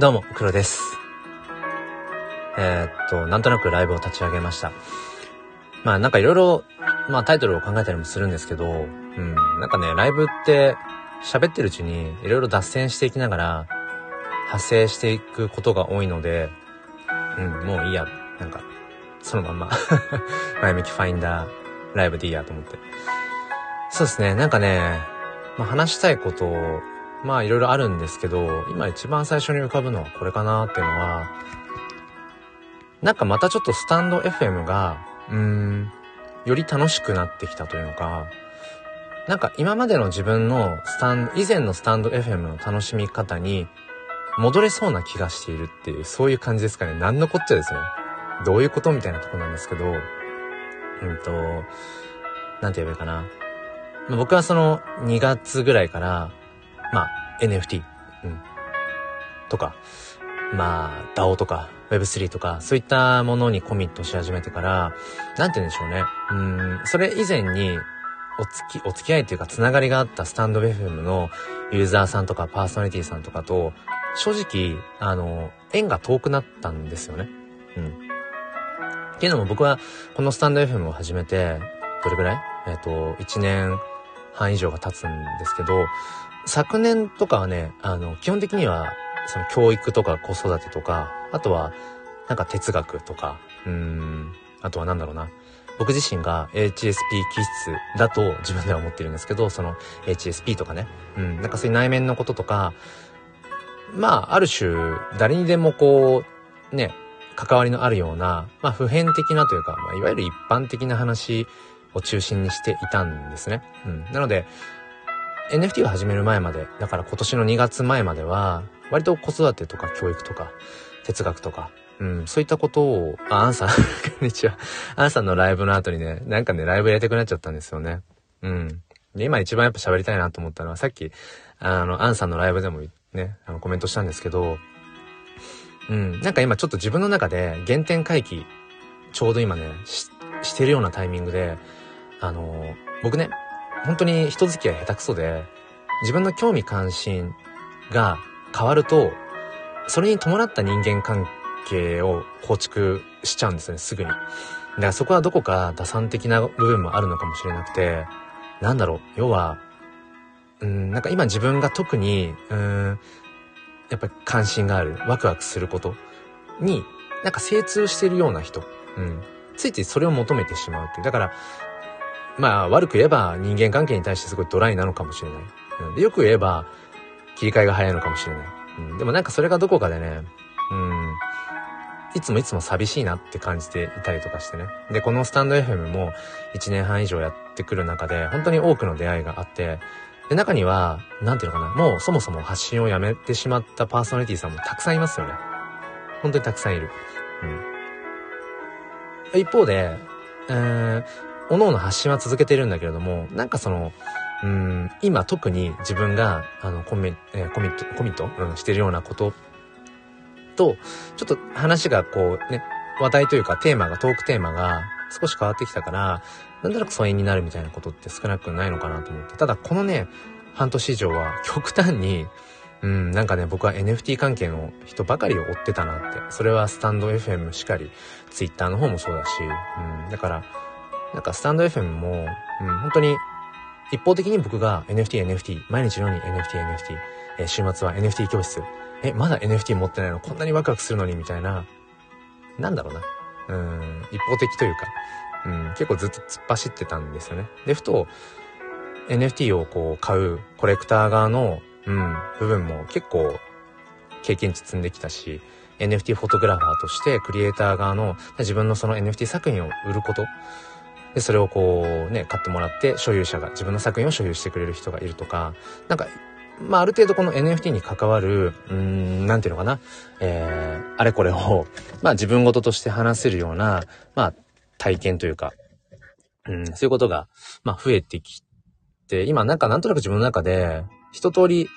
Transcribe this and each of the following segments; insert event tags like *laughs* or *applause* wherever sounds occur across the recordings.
どうも、黒です。えー、っと、なんとなくライブを立ち上げました。まあなんかいろいろ、まあタイトルを考えたりもするんですけど、うん、なんかね、ライブって喋ってるうちにいろいろ脱線していきながら派生していくことが多いので、うん、もういいや、なんか、そのまんま *laughs* 前向きファインダーライブでいいやと思って。そうですね、なんかね、まあ話したいことをまあいろいろあるんですけど、今一番最初に浮かぶのはこれかなっていうのは、なんかまたちょっとスタンド FM が、うーん、より楽しくなってきたというのか、なんか今までの自分のスタンド、以前のスタンド FM の楽しみ方に戻れそうな気がしているっていう、そういう感じですかね。なんのこっちゃですね。どういうことみたいなとこなんですけど、うんと、なんて言えばいいかな。僕はその2月ぐらいから、まあ、NFT、うん。とか、まあ、DAO とか、Web3 とか、そういったものにコミットし始めてから、なんて言うんでしょうね。うん、それ以前に、おつき、お付き合いというか、つながりがあったスタンド FM のユーザーさんとかパーソナリティさんとかと、正直、あの、縁が遠くなったんですよね。うん。っていうのも僕は、このスタンド FM を始めて、どれぐらい？えっ、ー、と、1年半以上が経つんですけど、昨年とかはね、あの、基本的には、その教育とか子育てとか、あとは、なんか哲学とか、うん、あとはなんだろうな。僕自身が HSP 気質だと自分では思ってるんですけど、その HSP とかね、うん、なんかそういう内面のこととか、まあ、ある種、誰にでもこう、ね、関わりのあるような、まあ、普遍的なというか、まあ、いわゆる一般的な話を中心にしていたんですね。うん。なので、NFT を始める前まで、だから今年の2月前までは、割と子育てとか教育とか、哲学とか、うん、そういったことを、あ、アンさん、*laughs* こんにちは。アンさんのライブの後にね、なんかね、ライブやりたくなっちゃったんですよね。うん。で、今一番やっぱ喋りたいなと思ったのは、さっき、あの、アンさんのライブでもね、あの、コメントしたんですけど、うん、なんか今ちょっと自分の中で原点回帰、ちょうど今ね、し、してるようなタイミングで、あの、僕ね、本当に人付き合い下手くそで、自分の興味関心が変わると、それに伴った人間関係を構築しちゃうんですね、すぐに。だからそこはどこか打算的な部分もあるのかもしれなくて、なんだろう、要は、うん、なんか今自分が特に、うん、やっぱり関心がある、ワクワクすることに、なんか精通してるような人、うん、ついついそれを求めてしまうっていう。だから、まあ悪く言えば人間関係に対してすごいドライなのかもしれない。うん、でよく言えば切り替えが早いのかもしれない。うん、でもなんかそれがどこかでね、うん、いつもいつも寂しいなって感じていたりとかしてね。で、このスタンド FM も1年半以上やってくる中で、本当に多くの出会いがあって、で、中には、なんていうのかな、もうそもそも発信をやめてしまったパーソナリティさんもたくさんいますよね。本当にたくさんいる。うん。一方で、えー、各々発信は続けてるんだけれども、なんかその、うん、今特に自分が、あの、コミ,、えー、コミット、コミット、うん、してるようなことと、ちょっと話がこうね、話題というかテーマが、トークテーマが少し変わってきたから、なんとなく疎遠になるみたいなことって少なくないのかなと思って。ただこのね、半年以上は極端に、うん、なんかね、僕は NFT 関係の人ばかりを追ってたなって。それはスタンド FM しかり、Twitter の方もそうだし、うん、だから、なんかスタンド FM も、うん、本当に一方的に僕が NFT、NFT、毎日のように NFT、NFT、えー、週末は NFT 教室、え、まだ NFT 持ってないの？こんなにワクワクするのにみたいな、なんだろうな。うん、一方的というか、うん、結構ずっと突っ走ってたんですよね。で、ふと、NFT をこう買うコレクター側の、うん、部分も結構経験値積んできたし、NFT フォトグラファーとしてクリエイター側の自分のその NFT 作品を売ること、で、それをこうね、買ってもらって所有者が、自分の作品を所有してくれる人がいるとか、なんか、まあある程度この NFT に関わる、うん、なんていうのかな、えー、あれこれを、*laughs* まあ自分事として話せるような、まあ体験というか、うん、そういうことが、まあ増えてきて、今なんかなんとなく自分の中で、一通り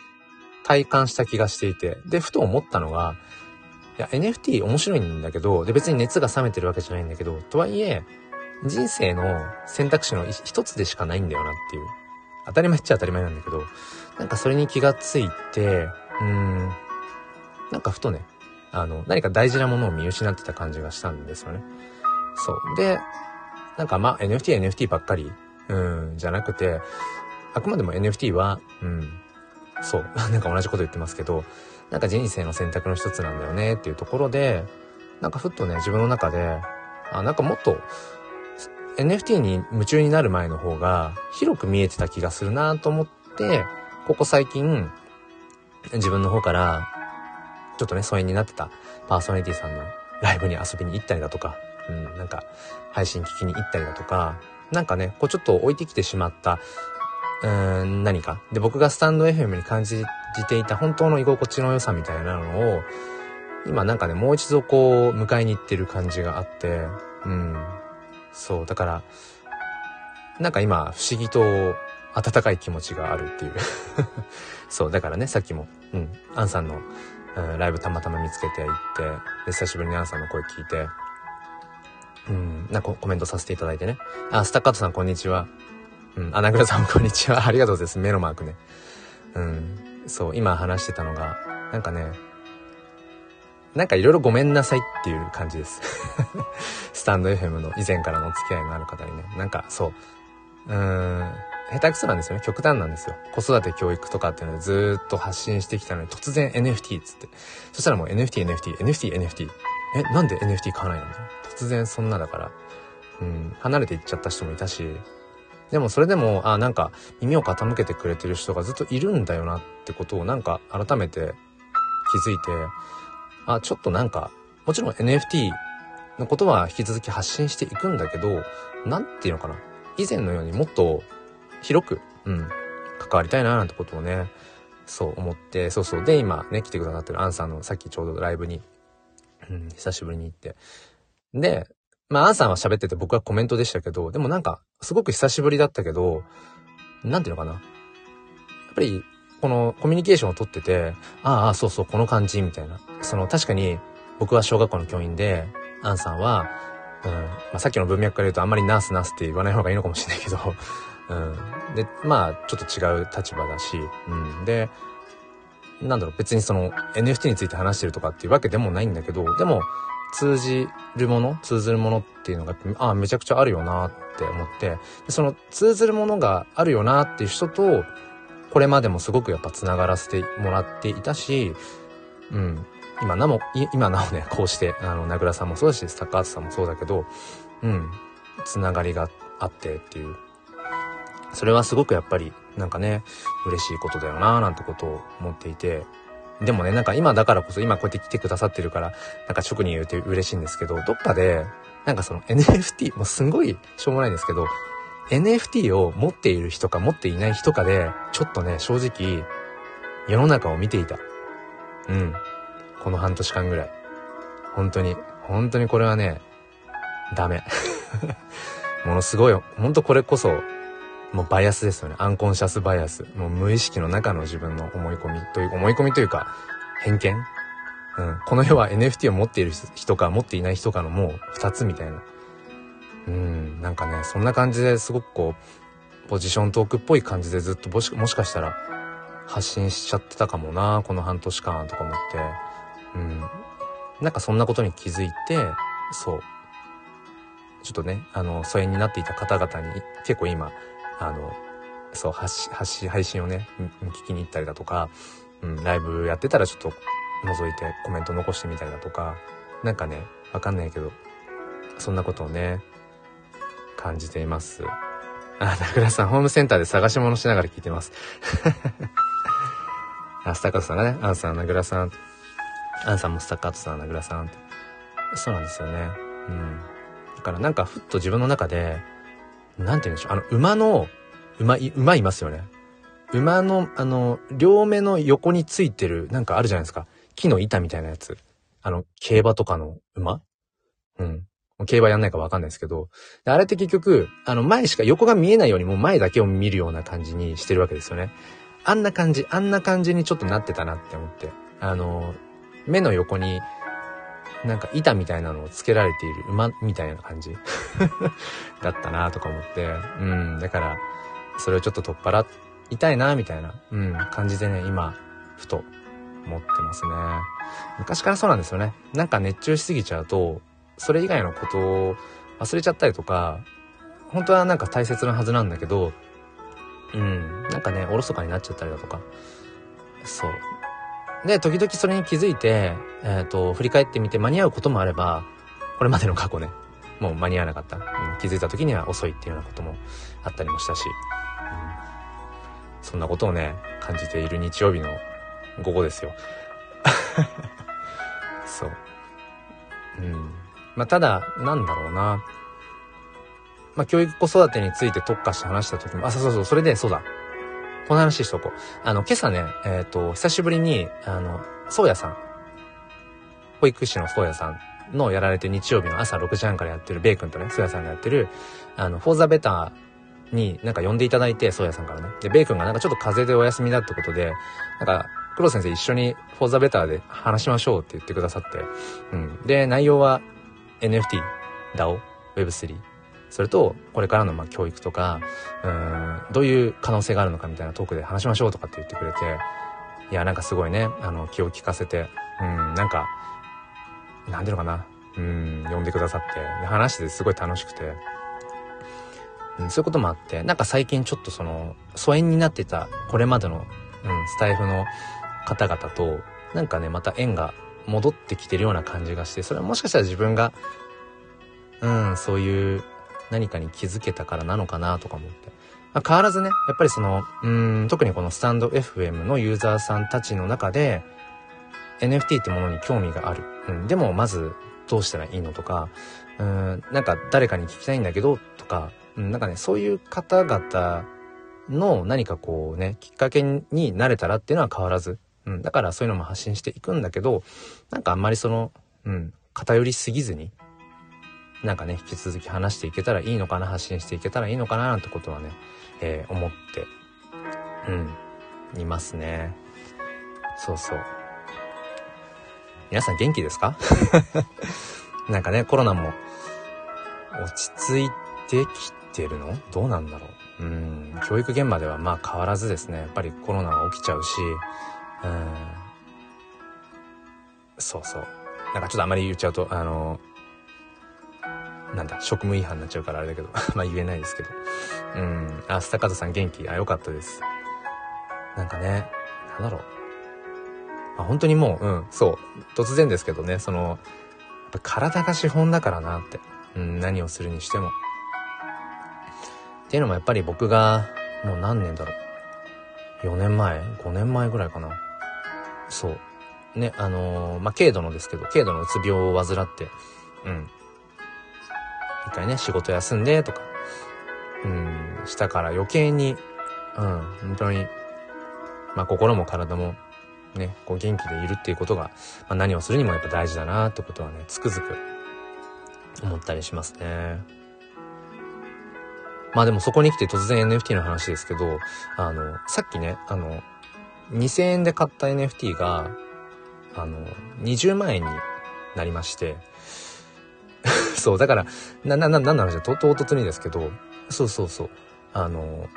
体感した気がしていて、で、ふと思ったのが、いや、NFT 面白いんだけど、で別に熱が冷めてるわけじゃないんだけど、とはいえ、人生の選択肢の一つでしかないんだよなっていう。当たり前っちゃ当たり前なんだけど、なんかそれに気がついて、うん、なんかふとね、あの、何か大事なものを見失ってた感じがしたんですよね。そう。で、なんかまあ NFT、NFT ばっかり、うん、じゃなくて、あくまでも NFT は、うん、そう、*laughs* なんか同じこと言ってますけど、なんか人生の選択の一つなんだよねっていうところで、なんかふっとね、自分の中で、あ、なんかもっと、NFT に夢中になる前の方が広く見えてた気がするなと思って、ここ最近、自分の方から、ちょっとね、疎遠になってたパーソナリティさんのライブに遊びに行ったりだとか、うん、なんか、配信聞きに行ったりだとか、なんかね、こうちょっと置いてきてしまった、うーん、何か。で、僕がスタンド FM に感じていた本当の居心地の良さみたいなのを、今なんかね、もう一度こう、迎えに行ってる感じがあって、うん。そう、だから、なんか今、不思議と温かい気持ちがあるっていう *laughs* そう、だからね、さっきも、うん、アンさんの、うん、ライブたまたま見つけて行って、で、久しぶりにアンさんの声聞いて、うん、なんかコメントさせていただいてね。あ、スタッカートさんこんにちは。うん、アナグラさんこんにちは。ありがとうございます。目のマークね。うん、そう、今話してたのが、なんかね、なんかいろいろごめんなさいっていう感じです。*laughs* スタンド FM の以前からのお付き合いがある方にね。なんかそう、うーん、下手くそなんですよね。極端なんですよ。子育て教育とかっていうのでずっと発信してきたのに突然 NFT っつって。そしたらもう NFT、NFT、NFT、NFT。え、なんで NFT 買わないの？突然そんなだから。うん、離れていっちゃった人もいたし。でもそれでも、あ、なんか耳を傾けてくれてる人がずっといるんだよなってことをなんか改めて気づいて、あ、ちょっとなんか、もちろん NFT のことは引き続き発信していくんだけど、なんていうのかな。以前のようにもっと広く、うん、関わりたいななんてことをね、そう思って、そうそう。で、今ね、来てくださってるアンさんのさっきちょうどライブに、うん、久しぶりに行って。で、まあ、アンさんは喋ってて僕はコメントでしたけど、でもなんか、すごく久しぶりだったけど、なんていうのかな。やっぱり、このコミュニケーションをとってて、ああ、そうそう、この感じ、みたいな。その、確かに、僕は小学校の教員で、アンさんは、うん、まあ、さっきの文脈から言うとあんまりナースナースって言わない方がいいのかもしれないけど、うん。で、まあ、ちょっと違う立場だし、うん。で、なんだろう、別にその NFT について話してるとかっていうわけでもないんだけど、でも、通じるもの、通ずるものっていうのが、ああ、めちゃくちゃあるよなって思って、でその通ずるものがあるよなっていう人と、これまでもすごくやっぱ繋がらせてもらっていたし、うん。今なも、今なおね、こうして、あの、名倉さんもそうだし、スタッカーズさんもそうだけど、うん。繋がりがあってっていう。それはすごくやっぱり、なんかね、嬉しいことだよなぁなんてことを思っていて、でもね、なんか今だからこそ、今こうやって来てくださってるから、なんか直に言うて嬉しいんですけど、どっかで、なんかその NFT、もうすんごいしょうもないんですけど、NFT を持っている人か持っていない人かで、ちょっとね、正直、世の中を見ていた。うん。この半年間ぐらい。本当に、本当にこれはね、ダメ。*laughs* ものすごい、本当これこそ、もうバイアスですよね。アンコンシャスバイアス。もう無意識の中の自分の思い込みという、思い込みというか、偏見うん。この世は NFT を持っている人か持っていない人かのもう二つみたいな。うん、なんかね、そんな感じですごくこう、ポジショントークっぽい感じでずっともしもしかしたら発信しちゃってたかもな、この半年間とか思って。うん。なんかそんなことに気づいて、そう。ちょっとね、あの、疎遠になっていた方々に結構今、あの、そう、発信、配信をね、聞きに行ったりだとか、うん、ライブやってたらちょっと覗いてコメント残してみたりだとか、なんかね、わかんないけど、そんなことをね、感じています。あ、名倉さん、ホームセンターで探し物しながら聞いてます。*laughs* あ、スタッカートさんがね、アンさん、名倉さん、アンさんもスタッカートさん、名倉さんそうなんですよね。うん。だからなんかふっと自分の中で、なんて言うんでしょう、あの、馬の、馬、馬いますよね。馬の、あの、両目の横についてる、なんかあるじゃないですか。木の板みたいなやつ。あの、競馬とかの馬うん。競馬やんないかわかんないですけど、あれって結局、あの、前しか横が見えないようにもう前だけを見るような感じにしてるわけですよね。あんな感じ、あんな感じにちょっとなってたなって思って。あの、目の横に、なんか板みたいなのをつけられている馬みたいな感じ *laughs* だったなとか思って、うん、だから、それをちょっと取っ払いたいなみたいな、うん、感じでね、今、ふと思ってますね。昔からそうなんですよね。なんか熱中しすぎちゃうと、それ以外のことを忘れちゃったりとか、本当はなんか大切なはずなんだけど、うん、なんかね、おろそかになっちゃったりだとか。そう。で、時々それに気づいて、えっ、ー、と、振り返ってみて間に合うこともあれば、これまでの過去ね、もう間に合わなかった。うん、気づいた時には遅いっていうようなこともあったりもしたし、うん、そんなことをね、感じている日曜日の午後ですよ。*laughs* そう。うん。まあ、ただ、なんだろうな。まあ、教育子育てについて特化して話した時も、あ、そうそうそう、それで、そうだ。この話しとこう。あの、今朝ね、えっ、ー、と、久しぶりに、あの、そうやさん。保育士のそうやさんのやられて日曜日の朝6時半からやってるベイ君とね、そうやさんがやってる、あの、フォーザベターになんか呼んでいただいて、そうやさんからね。で、ベイ君がなんかちょっと風邪でお休みだってことで、なんか、黒先生一緒にフォーザベターで話しましょうって言ってくださって、うん。で、内容は NFT、DAO、Web3、それと、これからのまあ教育とか、うん、どういう可能性があるのかみたいなトークで話しましょうとかって言ってくれて、いや、なんかすごいね、あの、気を利かせて、うん、なんか、なんていうのかな、うん、呼んでくださって、話しててすごい楽しくて、うん、そういうこともあって、なんか最近ちょっとその、疎遠になってた、これまでの、うん、スタイフの方々と、なんかね、また縁が戻ってきてるような感じがして、それはもしかしたら自分が、うん、そういう何かに気づけたからなのかなとか思って。まあ、変わらずね、やっぱりその、うん、特にこのスタンド FM のユーザーさんたちの中で、NFT ってものに興味がある。うん、でもまずどうしたらいいのとか、うん、なんか誰かに聞きたいんだけど、とか、うん、なんかね、そういう方々の何かこうね、きっかけになれたらっていうのは変わらず、うん、だからそういうのも発信していくんだけど、なんかあんまりその、うん、偏りすぎずに、なんかね、引き続き話していけたらいいのかな、発信していけたらいいのかな、なんてことはね、えー、思って、うん、いますね。そうそう。皆さん元気ですか？*laughs* なんかね、コロナも落ち着いてきてるの？どうなんだろう？うん、教育現場ではまあ変わらずですね、やっぱりコロナは起きちゃうし、うん。そうそう。なんかちょっとあまり言っちゃうと、あの、なんだ、職務違反になっちゃうからあれだけど、*laughs* まあ言えないですけど。うん。あ、スタカトさん元気？あ、よかったです。なんかね、なんだろう。あ、本当にもう、うん、そう。突然ですけどね、その、やっぱ体が資本だからなって。うん、何をするにしても。っていうのもやっぱり僕が、もう何年だろう。4年前 ?5 年前ぐらいかな。そう。ね、あのー、まあ、軽度のですけど、軽度のうつ病を患って、うん。一回ね、仕事休んでとか、うん、したから余計に、うん、本当に、まあ、心も体も、ね、こう元気でいるっていうことが、まあ、何をするにもやっぱ大事だなってことはね、つくづく思ったりしますね。まあでもそこに来て突然 NFT の話ですけど、あの、さっきね、あの、2000円で買った NFT が、あの、20万円になりまして、*laughs* そう、だから、な、な、な、なんなのじゃ、と、唐突にですけど、そうそうそう、あの、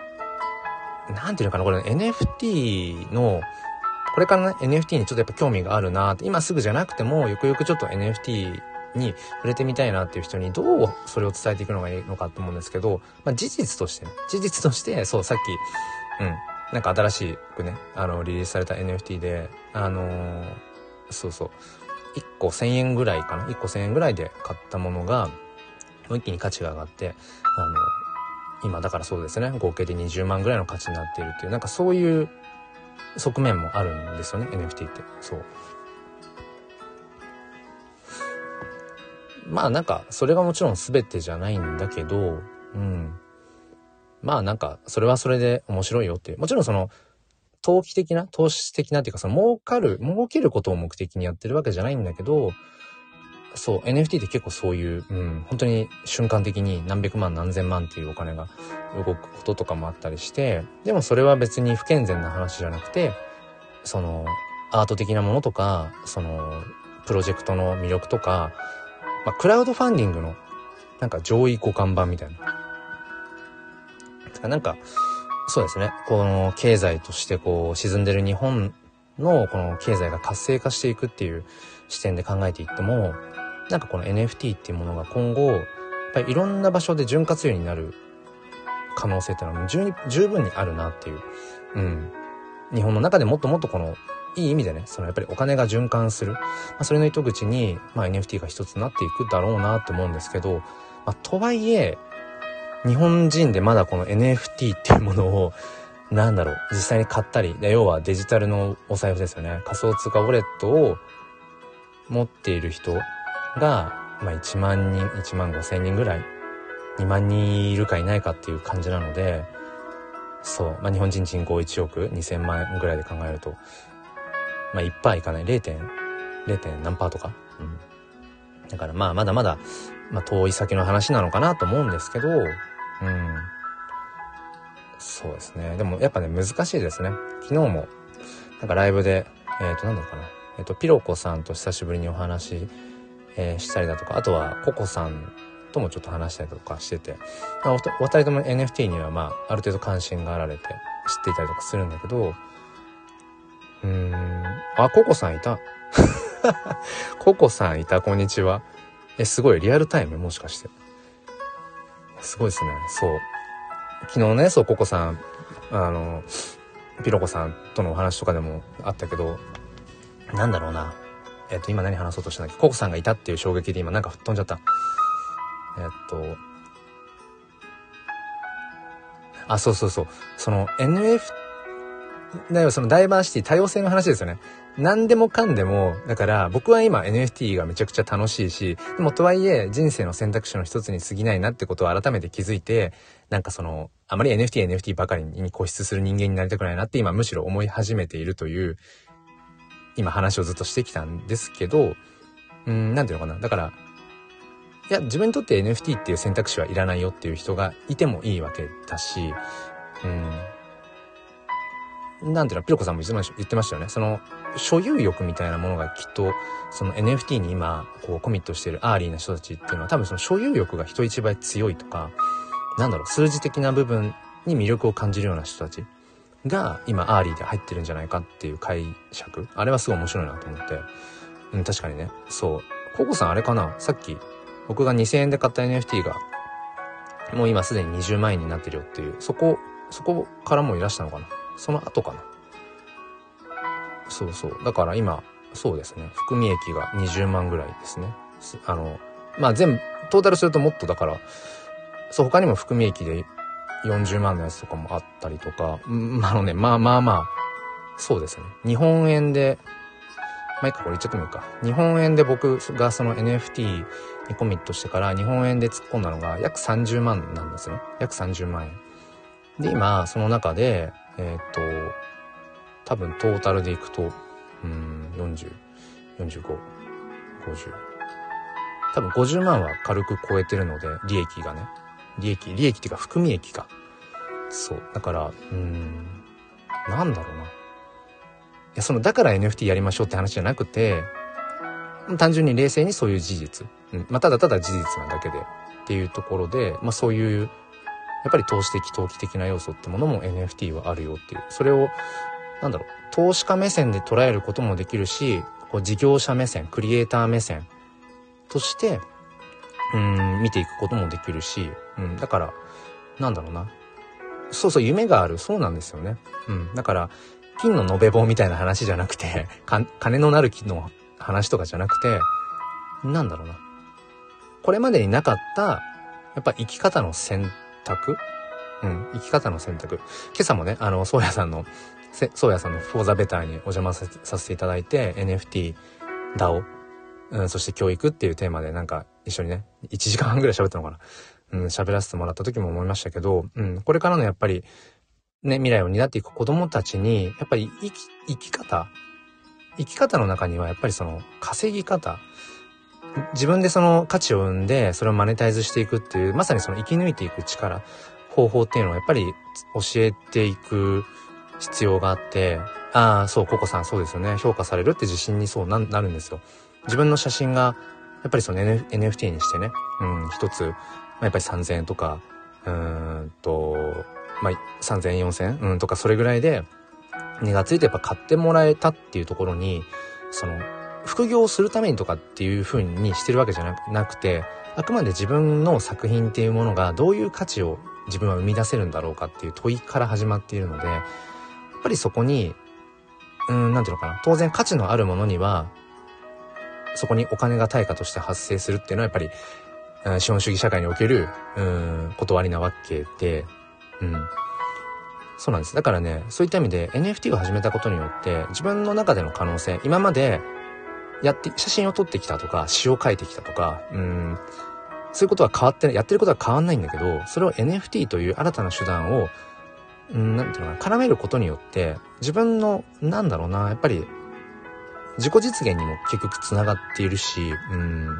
なんていうのかな、これ NFT の、これからね、NFT にちょっとやっぱ興味があるなって、今すぐじゃなくても、よくよくちょっと NFT に触れてみたいなっていう人にどうそれを伝えていくのがいいのかと思うんですけど、まあ事実としてね、事実として、そう、さっき、うん、なんか新しくね、あの、リリースされた NFT で、あのー、そうそう。1個1000円ぐらいかな ?1 個1000円ぐらいで買ったものが、もう一気に価値が上がって、あの、今だからそうですね、合計で20万ぐらいの価値になっているっていう、なんかそういう側面もあるんですよね、NFT って。そう。まあなんか、それがもちろん全てじゃないんだけど、うん。まあなんか、それはそれで面白いよっていう。もちろんその、投機的な、投資的なっていうか、その儲かる、儲けることを目的にやってるわけじゃないんだけど、そう、NFT って結構そういう、うん、本当に瞬間的に何百万何千万っていうお金が動くこととかもあったりして、でもそれは別に不健全な話じゃなくて、その、アート的なものとか、その、プロジェクトの魅力とか、まあ、クラウドファンディングの、なんか上位互換版みたいな。なんか、そうですね。この経済としてこう沈んでる日本のこの経済が活性化していくっていう視点で考えていっても、なんかこの NFT っていうものが今後、やっぱりいろんな場所で潤滑油になる可能性っていうのは十十分にあるなっていう。うん。日本の中でもっともっとこの、いい意味でね、そのやっぱりお金が循環する。まあ、それの糸口に、まあ、NFT が一つになっていくだろうなって思うんですけど、まあ、とはいえ、日本人でまだこの NFT っていうものを、なんだろう、実際に買ったり、要はデジタルのお財布ですよね。仮想通貨ウォレットを持っている人が、まあ1万人、1万5千人ぐらい、2万人いるかいないかっていう感じなので、そう、まあ日本人人口1億2000万ぐらいで考えると、まあ1%いいかない、0. 0. 0. 何パーとか？うん。だからまあまだまだ、まあ遠い先の話なのかなと思うんですけど、うん。そうですね。でもやっぱね、難しいですね。昨日も、なんかライブで、えっ、ー、と、なんだろうかな。えっ、ー、と、ピロコさんと久しぶりにお話、えー、したりだとか、あとはココさんともちょっと話したりとかしてて、まあ、お二人とも NFT にはまあ、ある程度関心があられて知っていたりとかするんだけど、うーん、あ、ココさんいた。*laughs* ココさんいた、こんにちは。え、すごい、リアルタイムもしかして。すごいですね。そう。昨日ね、そう、ココさん、あの、ピロコさんとのお話とかでもあったけど、なんだろうな。えっ、と、今何話そうとしたんだっけ？ココさんがいたっていう衝撃で今なんか吹っ飛んじゃった。えっと、あ、そうそうそう。その NFT、だよ、そのダイバーシティ、多様性の話ですよね。何でもかんでも、だから僕は今 NFT がめちゃくちゃ楽しいし、でもとはいえ人生の選択肢の一つに過ぎないなってことを改めて気づいて、なんかその、あまり NFT、NFT ばかりに固執する人間になりたくないなって今むしろ思い始めているという、今話をずっとしてきたんですけど、うん、なんていうのかな。だから、いや、自分にとって NFT っていう選択肢はいらないよっていう人がいてもいいわけだし、うん、なんていうの、ピロコさんも言ってましたよね。その、所有欲みたいなものがきっと、その NFT に今、こう、コミットしているアーリーな人たちっていうのは、多分その所有欲が人一倍強いとか、なんだろう、数字的な部分に魅力を感じるような人たちが、今、アーリーで入ってるんじゃないかっていう解釈。あれはすごい面白いなと思って。うん、確かにね。そう。ココさんあれかな？さっき、僕が2000円で買った NFT が、もう今すでに20万円になってるよっていう、そこ、そこからもいらしたのかな？その後かな。そうそう。だから今、そうですね。含み益が20万ぐらいですね。あの、まあ全部、トータルするともっとだから、そう、他にも含み益で40万のやつとかもあったりとか、まあのね、まあまあまあ、そうですね。日本円で、まあいいか、これ言っちゃってもいいか。日本円で僕がその NFT にコミットしてから日本円で突っ込んだのが約30万なんですね。約30万円。で、今、その中で、えー、っと、多分トータルでいくと、うん、40、45、50。多分50万は軽く超えてるので、利益がね。利益、利益っていうか含み益か。そう。だから、うん、なんだろうな。いや、その、だから NFT やりましょうって話じゃなくて、単純に冷静にそういう事実。うん。まあ、ただただ事実なだけでっていうところで、まあ、そういうやっぱり投資的、投機的な要素ってものも NFT はあるよっていう。それを、なんだろう、投資家目線で捉えることもできるし、こう事業者目線、クリエイター目線として、うん、見ていくこともできるし、うん、だから、なんだろうな。そうそう、夢がある。そうなんですよね。うん。だから、金の延べ棒みたいな話じゃなくて、*laughs* 金のなる木の話とかじゃなくて、なんだろうな。これまでになかった、やっぱ生き方の選択？うん、生き方の選択。今朝もね、あの、宗谷さんの、宗谷さんのフォーザベターにお邪魔させていただいて、NFT、DAO、うん、そして教育っていうテーマでなんか一緒にね、1時間半ぐらい喋ったのかな。うん、喋らせてもらった時も思いましたけど、うん、これからのやっぱり、ね、未来を担っていく子供たちに、やっぱり生き、生き方、生き方の中にはやっぱりその稼ぎ方、自分でその価値を生んで、それをマネタイズしていくっていう、まさにその生き抜いていく力、方法っていうのをやっぱり教えていく必要があって、ああ、そう、ココさんそうですよね。評価されるって自信にそうななるんですよ。自分の写真が、やっぱりその、N、NFT にしてね、うん、一つ、まあ、やっぱり3000円とか、うーんと、まあ、3000円、4000円、うん、とかそれぐらいで、値がついてやっぱ買ってもらえたっていうところに、その、副業をするためにとかっていう風にしてるわけじゃなくて、あくまで自分の作品っていうものがどういう価値を自分は生み出せるんだろうかっていう問いから始まっているので、やっぱりそこに、うん、なんていうのかな。当然価値のあるものには、そこにお金が対価として発生するっていうのはやっぱり、資本主義社会における、うん、断りなわけで、うん。そうなんです。だからね、そういった意味で NFT を始めたことによって、自分の中での可能性、今までやって、写真を撮ってきたとか、詩を書いてきたとか、うん、そういうことは変わってない、やってることは変わんないんだけど、それを NFT という新たな手段を、うん、なんていうのかな、絡めることによって、自分の、なんだろうな、やっぱり、自己実現にも結局繋がっているし、うん、なん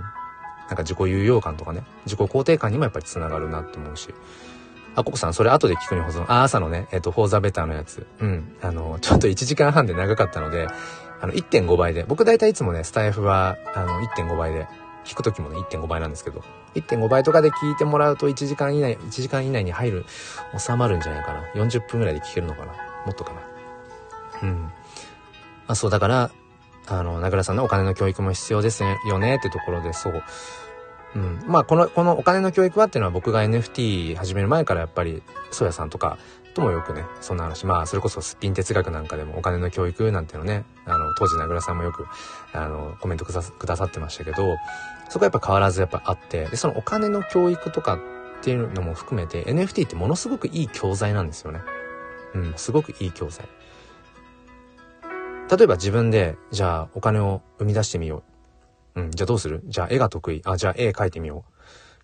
か自己有用感とかね、自己肯定感にもやっぱり繋がるなって思うし、あ、ココさん、それ後で聞くに保存。あ、朝のね、えっ、ー、と、フォーザベターのやつ。うん。あの、ちょっと1時間半で長かったので、あの、1.5倍で。僕大体いつもね、スタイフは、あの、1.5倍で。聞くときもね、1.5倍なんですけど。1.5倍とかで聞いてもらうと1時間以内、1時間以内に入る、収まるんじゃないかな。40分ぐらいで聞けるのかな。もっとかな。うん。あそう、だから、あの、名倉さんのお金の教育も必要ですよねってところで、そう。うん。まあ、この、このお金の教育はっていうのは僕が NFT 始める前からやっぱり、ソヤさんとかともよくね、そんな話、まあ、それこそすっぴん哲学なんかでもお金の教育なんていうのね、あの、当時名倉さんもよく、あの、コメントくださってましたけど、そこはやっぱ変わらずやっぱあって、で、そのお金の教育とかっていうのも含めて NFT ってものすごくいい教材なんですよね。うん、すごくいい教材。例えば自分で、じゃあお金を生み出してみよう。うん、じゃあどうする？じゃあ絵が得意。あ、じゃあ絵描いてみよう。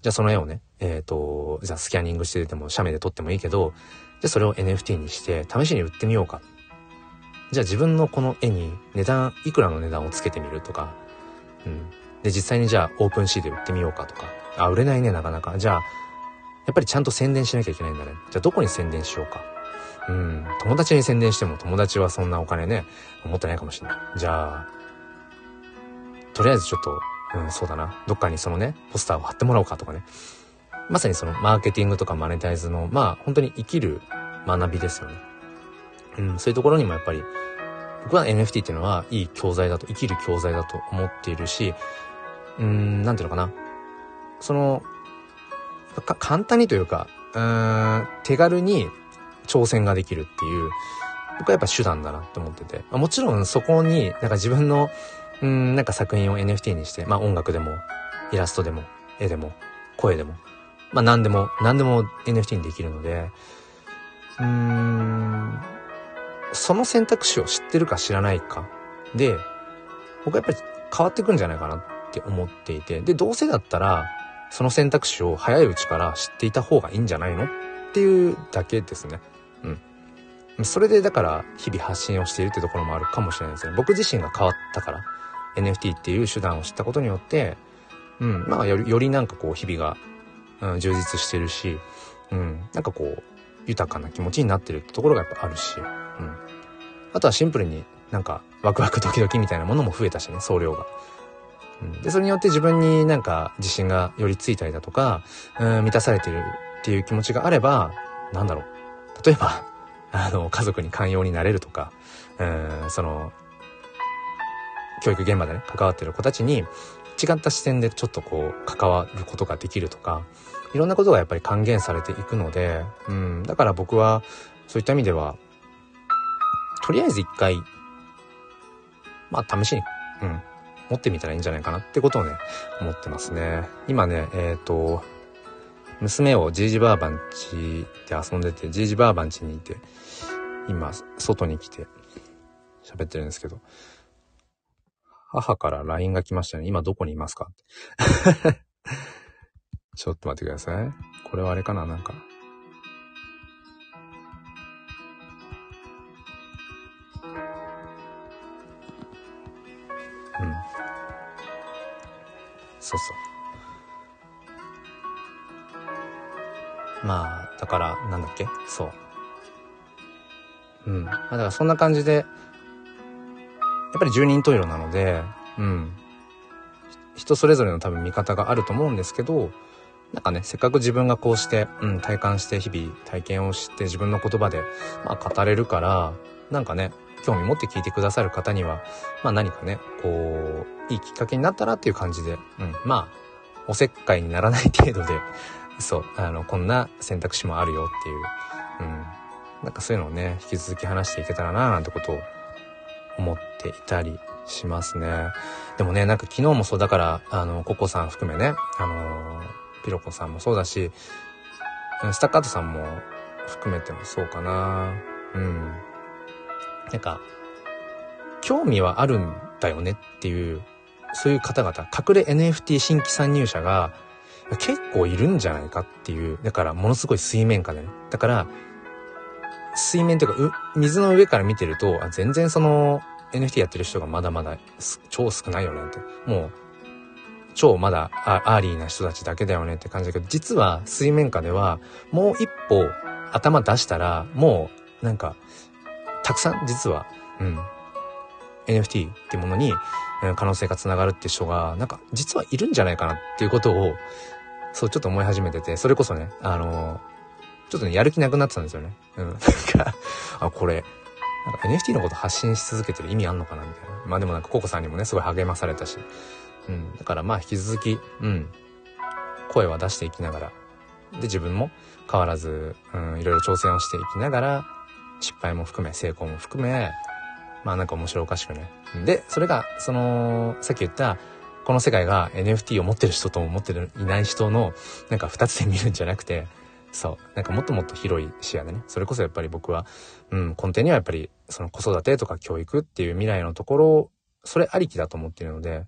じゃあその絵をね、えっ、ー、と、じゃあスキャニングしてても、写メで撮ってもいいけど、じゃあそれを NFT にして試しに売ってみようか。じゃあ自分のこの絵に値段、いくらの値段をつけてみるとか、うん。で、実際にじゃあオープンシーで売ってみようかとか。あ、売れないね、なかなか。じゃあ、やっぱりちゃんと宣伝しなきゃいけないんだね。じゃあどこに宣伝しようか。うん。友達に宣伝しても友達はそんなお金ね、持ってないかもしれない。じゃあ、とりあえずちょっと、うん、そうだな。どっかにそのね、ポスターを貼ってもらおうかとかね。まさにそのマーケティングとかマネタイズの、まあ本当に生きる学びですよね。うん、そういうところにもやっぱり、僕は NFT っていうのはいい教材だと、生きる教材だと思っているし、うん、なんていうのかな。その、簡単にというか、うん、手軽に挑戦ができるっていう、僕はやっぱ手段だなって思ってて。もちろんそこに、なんか自分の、うん、なんか作品を NFT にして、まあ音楽でも、イラストでも、絵でも、声でも、まあ何でも、何でも NFT にできるので、うーん、その選択肢を知ってるか知らないかで、僕はやっぱり変わってくんじゃないかなって思っていて、で、どうせだったら、その選択肢を早いうちから知っていた方がいいんじゃないの？っていうだけですね。うん。それでだから日々発信をしているってところもあるかもしれないですね。僕自身が変わったから、NFT っていう手段を知ったことによって、うん、まあより、よりなんかこう日々がうん、充実してるし、うん、なんかこう、豊かな気持ちになってるってところがやっぱあるし、うん。あとはシンプルになんかワクワクドキドキみたいなものも増えたしね、総量が。うん、で、それによって自分になんか自信がよりついたりだとか、うん、満たされてるっていう気持ちがあれば、なんだろう。例えば、*laughs* あの、家族に寛容になれるとか、うん、その、教育現場でね、関わってる子たちに、違った視点でちょっとこう関わることができるとか、いろんなことがやっぱり還元されていくので、うん、だから僕はそういった意味では、とりあえず一回、まあ試しに、うん、持ってみたらいいんじゃないかなってことをね、思ってますね。今ね、えっ、ー、と、娘をジージバーバンチで遊んでて、ジージバーバンチにいて、今、外に来て喋ってるんですけど、母から LINE が来ましたね。今どこにいますかってちょっと待ってください。これはあれかななんか。うん。そうそう。まあ、だから、なんだっけ？そう。うん。まあ、だからそんな感じで、やっぱり十人十色なので、うん。人それぞれの多分見方があると思うんですけど、なんかね、せっかく自分がこうして、うん、体感して日々体験をして自分の言葉で、まあ語れるから、なんかね、興味持って聞いてくださる方には、まあ何かね、こう、いいきっかけになったらっていう感じで、うん、まあ、おせっかいにならない程度で、*laughs* そう、あの、こんな選択肢もあるよっていう、うん、なんかそういうのをね、引き続き話していけたらななんてことを思っていたりしますね。でもね、なんか昨日もそうだから、あの、ココさん含めね、あの、ピロコさんもそうだし、スタッカートさんも含めてもそうかな。うん。なんか、興味はあるんだよねっていう、そういう方々、隠れ NFT 新規参入者が結構いるんじゃないかっていう、だからものすごい水面下でね。だから、水面というか、水の上から見てると、あ全然その NFT やってる人がまだまだ超少ないよねって。もう、超まだアーリーな人たちだけだよねって感じだけど、実は水面下ではもう一歩頭出したら、もうなんかたくさん実は、うん、NFT ってものに、可能性が繋がるって人が、なんか実はいるんじゃないかなっていうことを、そうちょっと思い始めてて、それこそね、あのちょっとね、やる気なくなってたんですよね。うん。*laughs* なんか、あ、これ、なんか NFT のこと発信し続けてる意味あんのかなみたいな。まあでもなんかココさんにもね、すごい励まされたし。うん。だからまあ引き続き、うん。声は出していきながら。で、自分も変わらず、うん、いろいろ挑戦をしていきながら、失敗も含め、成功も含め、まあなんか面白おかしくね。で、それが、その、さっき言った、この世界が NFT を持ってる人とも持ってる、いない人の、なんか二つで見るんじゃなくて、そう。なんかもっともっと広い視野でね。それこそやっぱり僕は、うん、根底にはやっぱり、その子育てとか教育っていう未来のところを、それありきだと思ってるので、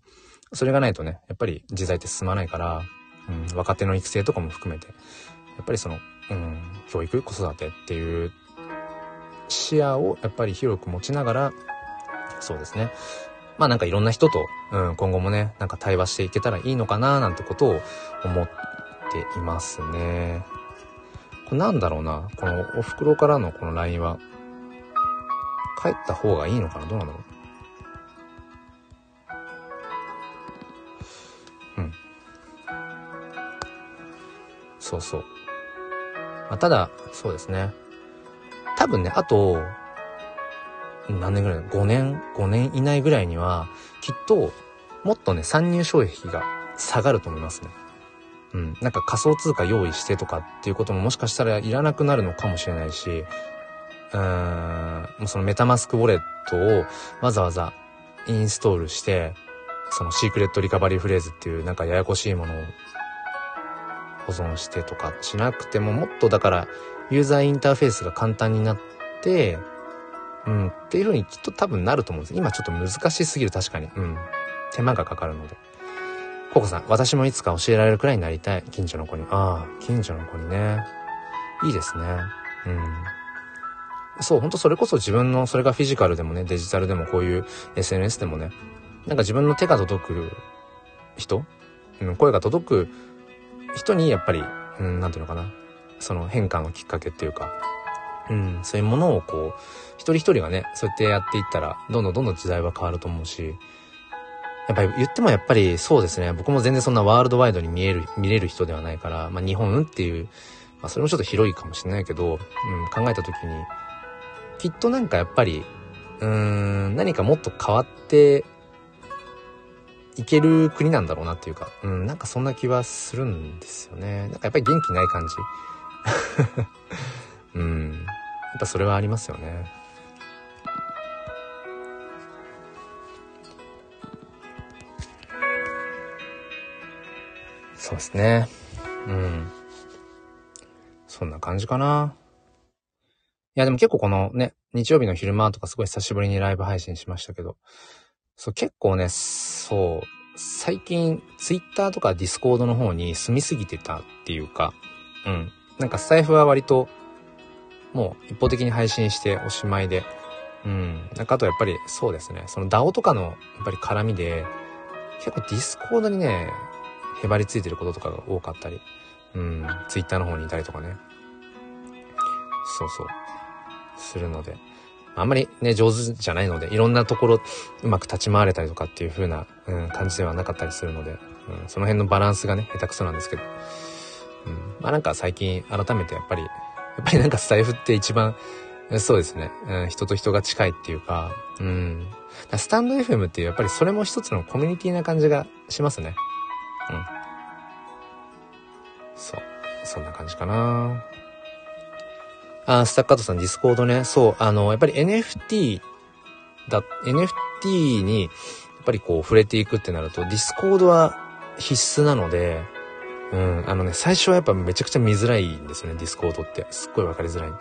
それがないとね、やっぱり時代って進まないから、うん、若手の育成とかも含めて、やっぱりその、うん、教育、子育てっていう視野をやっぱり広く持ちながら、そうですね。まあなんかいろんな人と、うん、今後もね、なんか対話していけたらいいのかななんてことを思っていますね。これなんだろうな。このお袋からのこの LINE は、帰った方がいいのかなどうなんだろう。そうそう。まあ、ただ、そうですね。多分ね、あと、何年ぐらい ?5 年 ?5 年以内ぐらいには、きっと、もっとね、参入障壁が下がると思いますね。うん、なんか仮想通貨用意してとかっていうことももしかしたらいらなくなるのかもしれないし、うーん、もうそのメタマスクウォレットをわざわざインストールして、そのシークレットリカバリーフレーズっていうなんかややこしいものを保存してとかしなくてももっとだからユーザーインターフェースが簡単になって、うん、っていう風にきっと多分なると思うんです。今ちょっと難しすぎる確かに。うん。手間がかかるので。ココさん、私もいつか教えられるくらいになりたい。近所の子に。ああ、近所の子にね。いいですね。うん。そう、ほんとそれこそ自分の、それがフィジカルでもね、デジタルでもこういう SNS でもね、なんか自分の手が届く人、うん、声が届く人にやっぱり、うん、なんていうのかな。その変化のきっかけっていうか、うん、そういうものをこう、一人一人がね、そうやってやっていったら、どんどんどんどん時代は変わると思うし、やっぱり言ってもやっぱりそうですね。僕も全然そんなワールドワイドに見える、見れる人ではないから、まあ日本っていう、まあそれもちょっと広いかもしれないけど、うん、考えた時に、きっとなんかやっぱり、うーん、何かもっと変わっていける国なんだろうなっていうか、うん、なんかそんな気はするんですよね。なんかやっぱり元気ない感じ。*laughs* うん。やっぱそれはありますよね。そうですね。うん。そんな感じかな。いや、でも結構このね、日曜日の昼間とかすごい久しぶりにライブ配信しましたけど、そう、結構ね、そう、最近、ツイッターとかディスコードの方に住みすぎてたっていうか、うん。なんかスタイフは割と、もう一方的に配信しておしまいで、うん。なんかあとやっぱりそうですね、その DAO とかのやっぱり絡みで、結構ディスコードにね、へばりついてることとかが多かったり、うん、ツイッターの方にいたりとかね。そうそう。するので。あんまりね、上手じゃないので、いろんなところうまく立ち回れたりとかっていう風な、うん、感じではなかったりするので、うん、その辺のバランスがね、下手くそなんですけど。うん。まあなんか最近改めてやっぱり、やっぱりなんかスタイフって一番、そうですね、うん、人と人が近いっていうか、うん。スタンド FM っていうやっぱりそれも一つのコミュニティな感じがしますね。うん。そう。そんな感じかな。あ、スタッカートさん、ディスコードね。そう、あの、やっぱり NFT だ、NFT に、やっぱりこう触れていくってなると、ディスコードは必須なので、うん、あのね、最初はやっぱめちゃくちゃ見づらいんですよね、ディスコードって。すっごいわかりづらい。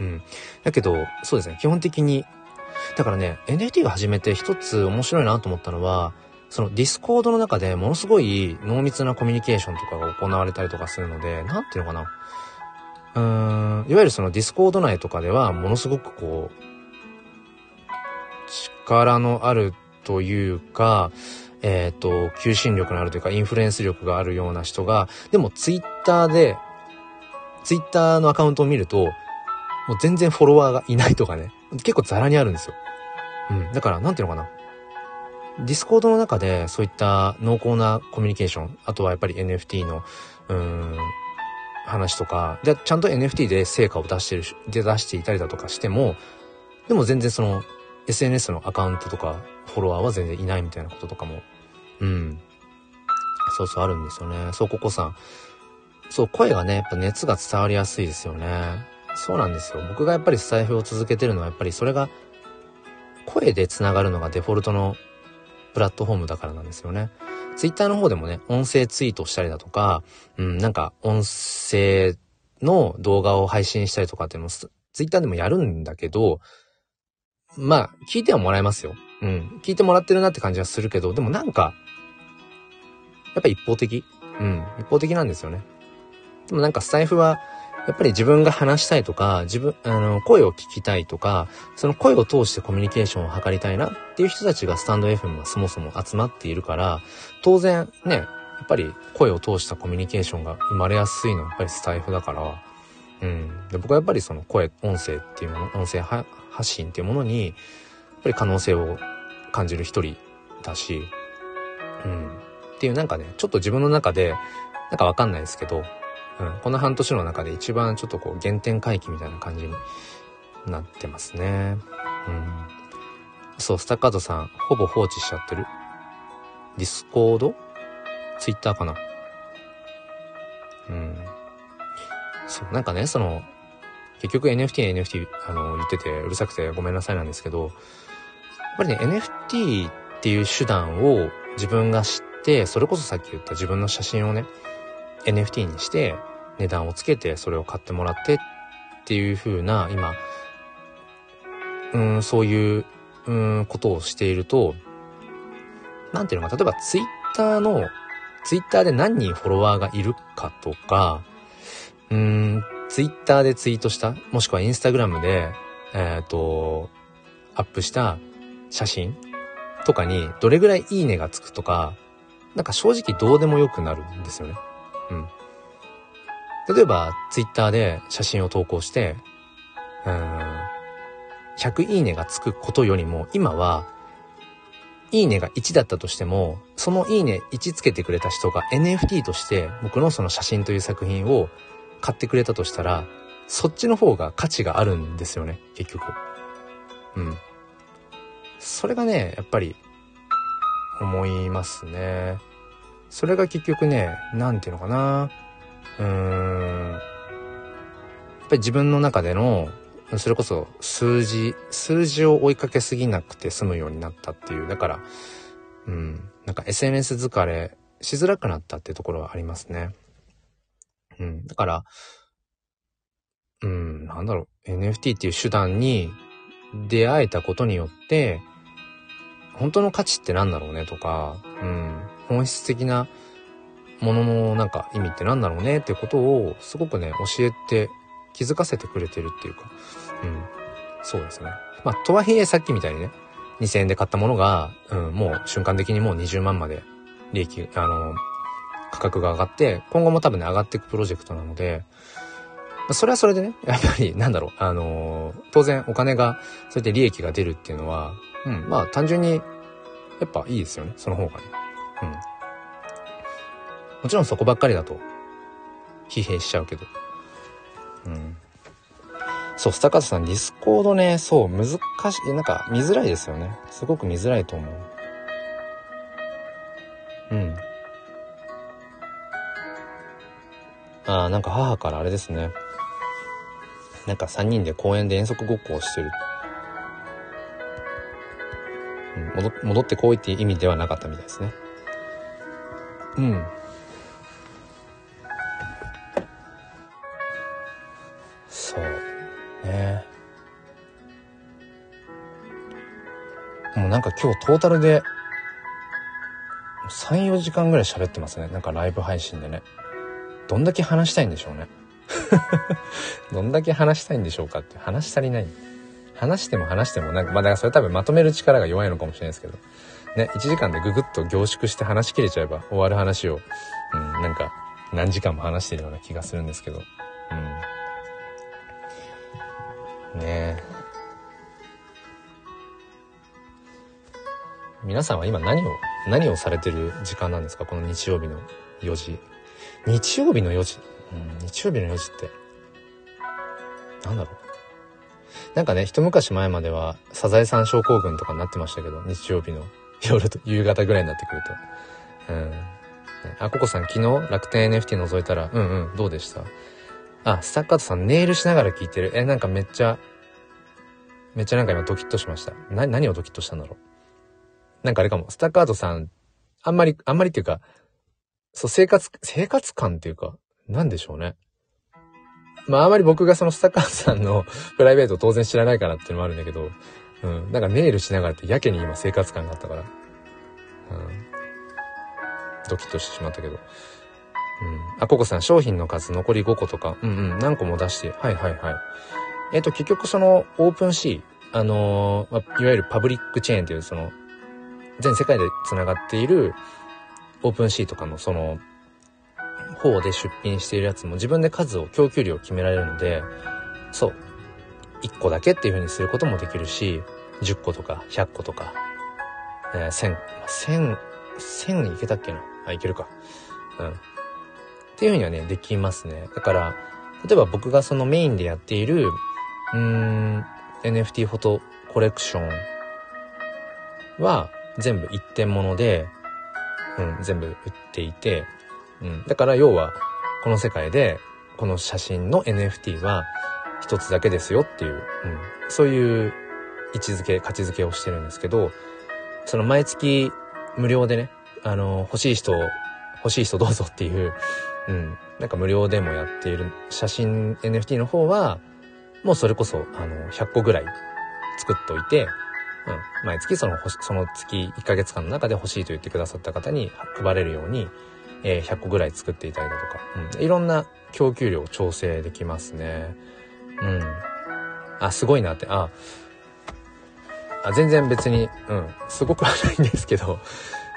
うん。だけど、そうですね、基本的に、だからね、NFT を始めて一つ面白いなと思ったのは、そのディスコードの中でものすごい濃密なコミュニケーションとかが行われたりとかするので、なんていうのかな。うーん、いわゆるそのディスコード内とかではものすごくこう、力のあるというか、えっ、ー、と、求心力のあるというか、インフルエンス力があるような人が、でもツイッターで、ツイッターのアカウントを見ると、もう全然フォロワーがいないとかね、結構ザラにあるんですよ。うん。だから、なんていうのかな。ディスコードの中でそういった濃厚なコミュニケーション、あとはやっぱり NFT の、うーん、話とか、で、ちゃんと NFT で成果を出してる、で出していたりだとかしても、でも全然その、SNS のアカウントとか、フォロワーは全然いないみたいなこととかも、うん。そうそうあるんですよね。そう、ここさん。そう、声がね、やっぱ熱が伝わりやすいですよね。そうなんですよ。僕がやっぱりスタイフを続けてるのは、やっぱりそれが、声で繋がるのがデフォルトのプラットフォームだからなんですよね。ツイッターの方でもね、音声ツイートしたりだとか、うん、なんか音声の動画を配信したりとかっていうのもツイッターでもやるんだけど、まあ、聞いてはもらえますよ。うん。聞いてもらってるなって感じはするけど、でもなんか、やっぱ一方的うん。一方的なんですよね。でもなんかスタイフは、やっぱり自分が話したいとか、自分、あの、声を聞きたいとか、その声を通してコミュニケーションを図りたいなっていう人たちがスタンド FM はそもそも集まっているから、当然ね、やっぱり声を通したコミュニケーションが生まれやすいのはやっぱりスタイフだから、うん。で僕はやっぱりその声、音声っていうもの、音声発信っていうものに、やっぱり可能性を感じる一人だし、うん。っていうなんかね、ちょっと自分の中で、なんかわかんないですけど、うん、この半年の中で一番ちょっとこう原点回帰みたいな感じになってますね。うん。そう、スタッカートさん、ほぼ放置しちゃってるディスコード？ツイッターかな？うん。そう、なんかね、その、結局 NFT、NFT、あの、言っててうるさくてごめんなさいなんですけど、やっぱりね、NFT っていう手段を自分が知って、それこそさっき言った自分の写真をね、NFT にして値段をつけてそれを買ってもらってっていう風な今、うん、そういう、うん、ことをしていると、なんていうのか、例えばツイッターの、ツイッターで何人フォロワーがいるかとか、うん、ツイッターでツイートした、もしくはインスタグラムで、えっ、ー、と、アップした写真とかにどれぐらいいいねがつくとか、なんか正直どうでもよくなるんですよね。例えば、ツイッターで写真を投稿して、うん、100いいねがつくことよりも、今は、いいねが1だったとしても、そのいいね1つけてくれた人が NFT として僕のその写真という作品を買ってくれたとしたら、そっちの方が価値があるんですよね、結局。うん。それがね、やっぱり、思いますね。それが結局ね、なんていうのかな。うーん。やっぱり自分の中での、それこそ数字、数字を追いかけすぎなくて済むようになったっていう。だから、うん。なんか SNS 疲れしづらくなったっていうところはありますね。うん。だから、うん、なんだろう。NFT っていう手段に出会えたことによって、本当の価値って何だろうねとか、うん。本質的なもののなんか意味って何だろうねってことをすごくね、教えて気づかせてくれてるっていうか、うん。そうですね。まあ、とはいえさっきみたいにね、2000円で買ったものが、うん、もう瞬間的にもう20万まで利益、あの、価格が上がって、今後も多分ね、上がっていくプロジェクトなので、それはそれでね、*laughs* やっぱり、なんだろう、あの、当然お金が、そうやって利益が出るっていうのは、うん、まあ単純に、やっぱいいですよね、その方がね。うん。もちろんそこばっかりだと、疲弊しちゃうけど。うん。そう、スタカートさん、ディスコードね、そう、難しい、なんか見づらいですよね。すごく見づらいと思う。うん。ああ、なんか母からあれですね。なんか3人で公園で遠足ごっこをしてる。うん、戻戻ってこいっていう意味ではなかったみたいですね。うん。そう。ねもうなんか今日トータルで3、4時間ぐらい喋ってますね。なんかライブ配信でね。どんだけ話したいんでしょうね。*laughs* どんだけ話したいんでしょうかって話し足りない。話しても話してもなんか、まあだからそれ多分まとめる力が弱いのかもしれないですけど。ね、1時間でぐぐっと凝縮して話し切れちゃえば終わる話を、うん、なんか何時間も話してるような気がするんですけど。うん。ね。皆さんは今何を、何をされてる時間なんですか？この日曜日の4時。日曜日の4時？うん、日曜日の4時って。なんだろう。なんかね、一昔前までは、サザエさん症候群とかになってましたけど、日曜日の *laughs* 夜と、夕方ぐらいになってくると。うん。あ、ココさん昨日楽天 NFT 覗いたら、うんうん、どうでした？あ、スタッカートさんネイルしながら聞いてる。え、なんかめっちゃ、めっちゃなんか今ドキッとしました。な、何をドキッとしたんだろう？なんかあれかも、スタッカートさん、あんまり、あんまりっていうか、そう、生活、生活感っていうか、なんでしょうね。まああまり僕がそのスタッカートさんの *laughs* プライベートを当然知らないからっていうのもあるんだけど、うん。なんかネイルしながらってやけに今生活感があったから。うん。ドキッとしてしまったけど。うん。あ、ココさん、商品の数残り5個とか、うんうん、何個も出して、はいはいはい。えっ、と、結局その、オープンシー、あのー、いわゆるパブリックチェーンというその、全世界で繋がっているオープンシーとかのその、方で出品しているやつも自分で数を、供給量を決められるので、そう。1個だけっていう風にすることもできるし、10個とか100個とか、えー、1000、1000、1000いけたっけな？あ、いけるか。うん。っていう風にはね、できますね。だから、例えば僕がそのメインでやっている、うーん、NFT フォトコレクションは全部一点物で、うん、全部売っていて、うん。だから要は、この世界で、この写真の NFT は一つだけですよっていう、うん。そういう位置づけ、価値づけをしてるんですけど、その毎月無料でね、あの、欲しい人、欲しい人どうぞっていう、うん。なんか無料でもやっている写真 NFT の方は、もうそれこそ、あの、100個ぐらい作っといて、うん。毎月その、その月1ヶ月間の中で欲しいと言ってくださった方に配れるように、えー、100個ぐらい作っていたりだとか、うん。いろんな供給量を調整できますね。うん。あ、すごいなって、あ、あ全然別に、うん、すごくはないんですけど、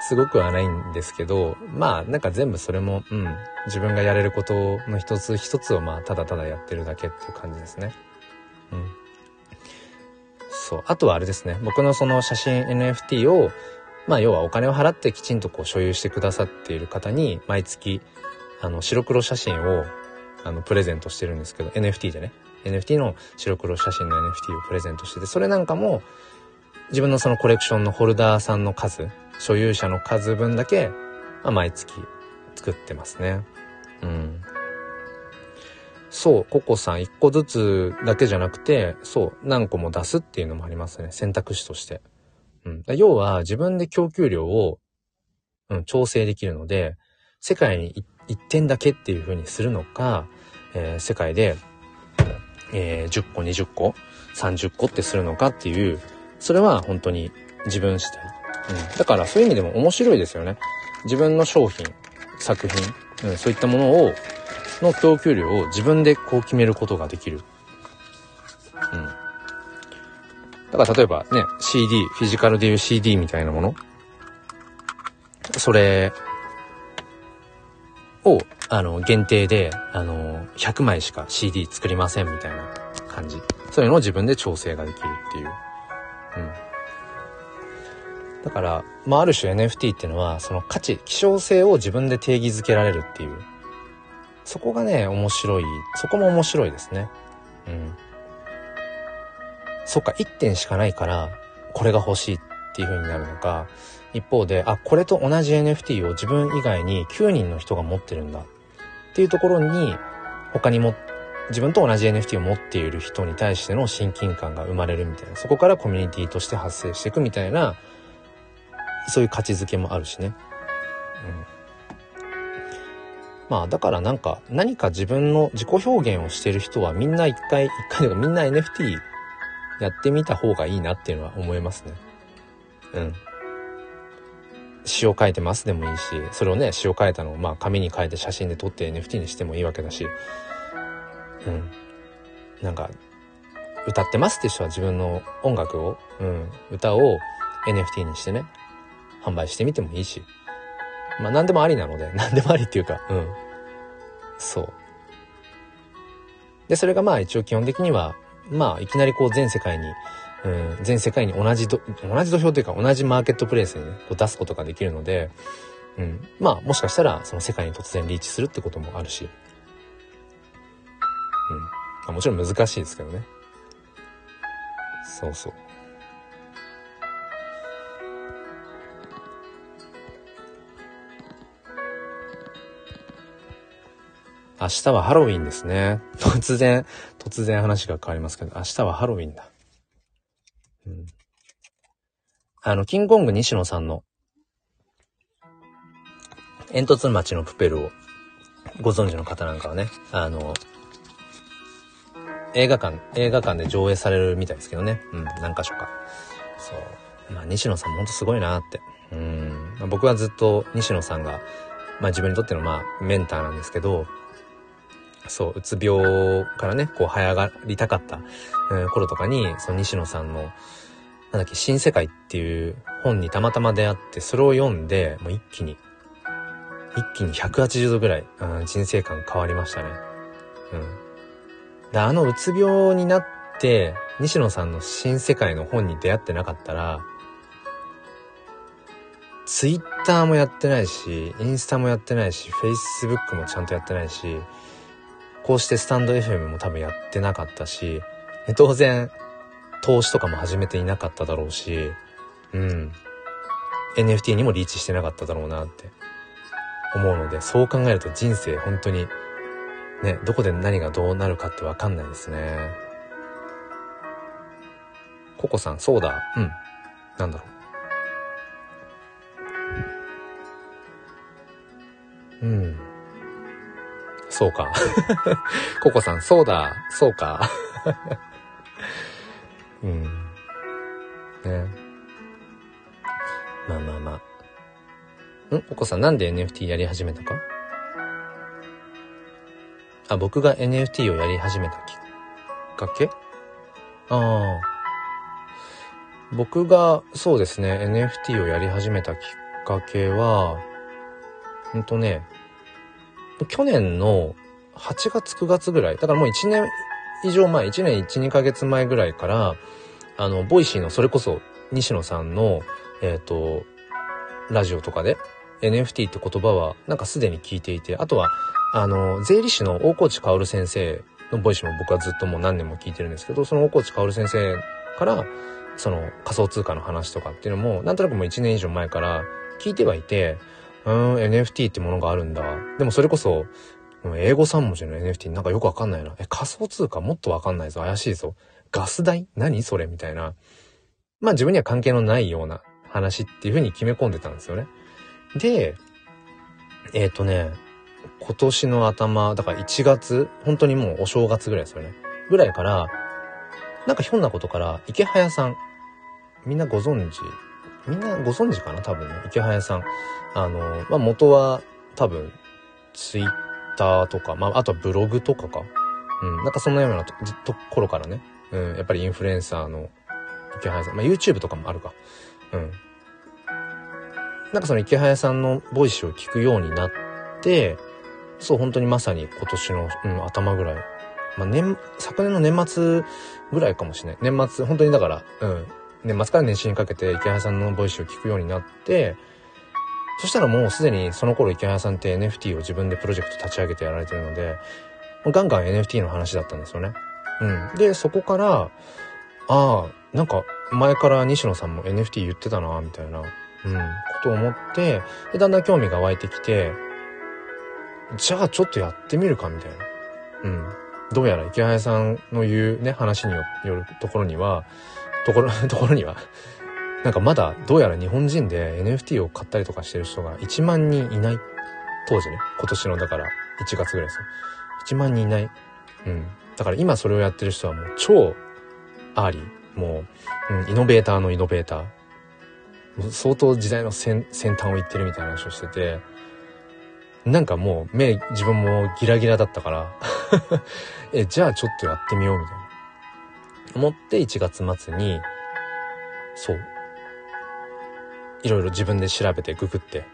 すごくはないんですけど、まあ、なんか全部それも、うん、自分がやれることの一つ一つを、まあ、ただただやってるだけっていう感じですね。うん。そう。あとはあれですね。僕のその写真 NFT を、まあ要はお金を払ってきちんとこう所有してくださっている方に毎月、あの白黒写真をあのプレゼントしてるんですけど、NFT でね。NFT の白黒写真の NFT をプレゼントしてて、それなんかも自分のそのコレクションのホルダーさんの数、所有者の数分だけ、まあ、毎月作ってますね。うん。そう、ココさん一個ずつだけじゃなくて、そう、何個も出すっていうのもありますね。選択肢として。うん。要は自分で供給量を、うん、調整できるので、世界に一点だけっていう風にするのか、えー、世界で、えー、10個、20個、30個ってするのかっていう、それは本当に自分次第。うん。だからそういう意味でも面白いですよね。自分の商品、作品、うん、そういったものをの供給量を自分でこう決めることができる。うん。だから例えばね、CD、フィジカルでいう CD みたいなものそれを、あの、限定で、あの、100枚しか CD 作りませんみたいな感じ。そういうのを自分で調整ができるっていう。うん。だから、まあ、ある種 NFT っていうのは、その価値、希少性を自分で定義づけられるっていうそこがね、面白い。そこも面白いですね。うん。そっか、1点しかないから、これが欲しいっていう風になるのか、一方で、あ、これと同じ NFT を自分以外に9人の人が持ってるんだっていうところに、他にも、自分と同じ NFT を持っている人に対しての親近感が生まれるみたいな、そこからコミュニティとして発生していくみたいな、そういう価値づけもあるしね。うん。まあだからなんか何か自分の自己表現をしてる人はみんな一回、一回でもみんな NFT やってみた方がいいなっていうのは思いますね。うん。詩を書いてますでもいいし、それをね、詩を書いたのをまあ紙に書いて写真で撮って NFT にしてもいいわけだし、うん。なんか、歌ってますって人は自分の音楽を、うん、歌を NFT にしてね、販売してみてもいいし、まあ何でもありなので、*laughs* 何でもありっていうか、うん。そう。で、それがまあ一応基本的には、まあいきなりこう全世界にうん、全世界に同じど、同じ土俵というか同じマーケットプレイスにね、こう出すことができるので、うん、まあもしかしたらその世界に突然リーチするってこともあるし、うん、まあ、もちろん難しいですけどね。そうそう。明日はハロウィンですね。突然、突然話が変わりますけど、明日はハロウィンだ。うん。あの、キングコング西野さんの、煙突町のプペルをご存知の方なんかはね、あの、映画館、映画館で上映されるみたいですけどね。うん、何箇所か。そう。まあ、西野さんもほんとすごいなって。うん。まあ、僕はずっと西野さんが、まあ自分にとってのまあメンターなんですけど、そう、うつ病からね、こう、早上がりたかった、えー、頃とかに、その西野さんの、なんだっけ、新世界っていう本にたまたま出会って、それを読んで、もう一気に、一気に180度ぐらい、うん、人生観変わりましたね。うん。で、あのうつ病になって、西野さんの新世界の本に出会ってなかったら、ツイッターもやってないし、インスタもやってないし、フェイスブックもちゃんとやってないし、こうしてスタンド FM も多分やってなかったし、当然、投資とかも始めていなかっただろうし、うん。NFT にもリーチしてなかっただろうなって思うので、そう考えると人生本当に、ね、どこで何がどうなるかってわかんないですね。ココさん、そうだ。うん。なんだろう。うん。そうか。*laughs* ココさん、そうだ、そうか。*laughs* うん。ね。まあまあまあ。ん？ココさん、なんで NFT やり始めたか？あ、僕が NFT をやり始めたきっかけ？ああ。僕が、そうですね、NFT をやり始めたきっかけは、ほんとね、去年の8月9月ぐらい、だからもう1年以上前、1年1、2ヶ月前ぐらいから、あの、ボイシーのそれこそ西野さんの、えっ、ー、と、ラジオとかで NFT って言葉はなんかすでに聞いていて、あとは、あの、税理士の大河内薫先生のボイシーも僕はずっともう何年も聞いてるんですけど、その大河内薫先生から、その仮想通貨の話とかっていうのも、なんとなくもう1年以上前から聞いてはいて、うん、NFT ってものがあるんだ。でもそれこそ、英語3文字の NFT なんかよくわかんないな。え、仮想通貨？もっとわかんないぞ。怪しいぞ。ガス代？何それ？みたいな。まあ自分には関係のないような話っていう風に決め込んでたんですよね。で、えっ、ー、とね、今年の頭、だから1月、本当にもうお正月ぐらいですよね。ぐらいから、なんかひょんなことから、池早さん、みんなご存知みんなご存知かな？多分ね。池早さん。あの、まあ、元は多分、ツイッターとか、まあ、あとはブログとかか。うん。なんかそんなようなとところからね。うん。やっぱりインフルエンサーの池早さん。まあ、YouTube とかもあるか。うん。なんかその池早さんのボイスを聞くようになって、そう、本当にまさに今年の、うん、頭ぐらい。まあ、年、昨年の年末ぐらいかもしれない。年末、本当にだから、うん、年末から年始にかけて池原さんのボイスを聞くようになって、そしたらもうすでにその頃池原さんって NFT を自分でプロジェクト立ち上げてやられてるので、ガンガン NFT の話だったんですよね。うん。で、そこから、ああ、なんか前から西野さんも NFT 言ってたな、みたいな、うん、ことを思って、で、だんだん興味が湧いてきて、じゃあちょっとやってみるか、みたいな。うん。どうやら池原さんの言うね、話によるところには、ところ、*laughs* ところにはなんかまだどうやら日本人で NFT を買ったりとかしてる人が1万人いない。当時ね、今年のだから1月ぐらいですよ。1万人いない。うん。だから今それをやってる人はもう超アーリー。もう、うん、イノベーターのイノベーター。相当時代の先端を行ってるみたいな話をしてて、なんかもう目、自分もギラギラだったから *laughs* え、じゃあちょっとやってみようみたいな。思って1月末に、そう、いろいろ自分で調べてググって、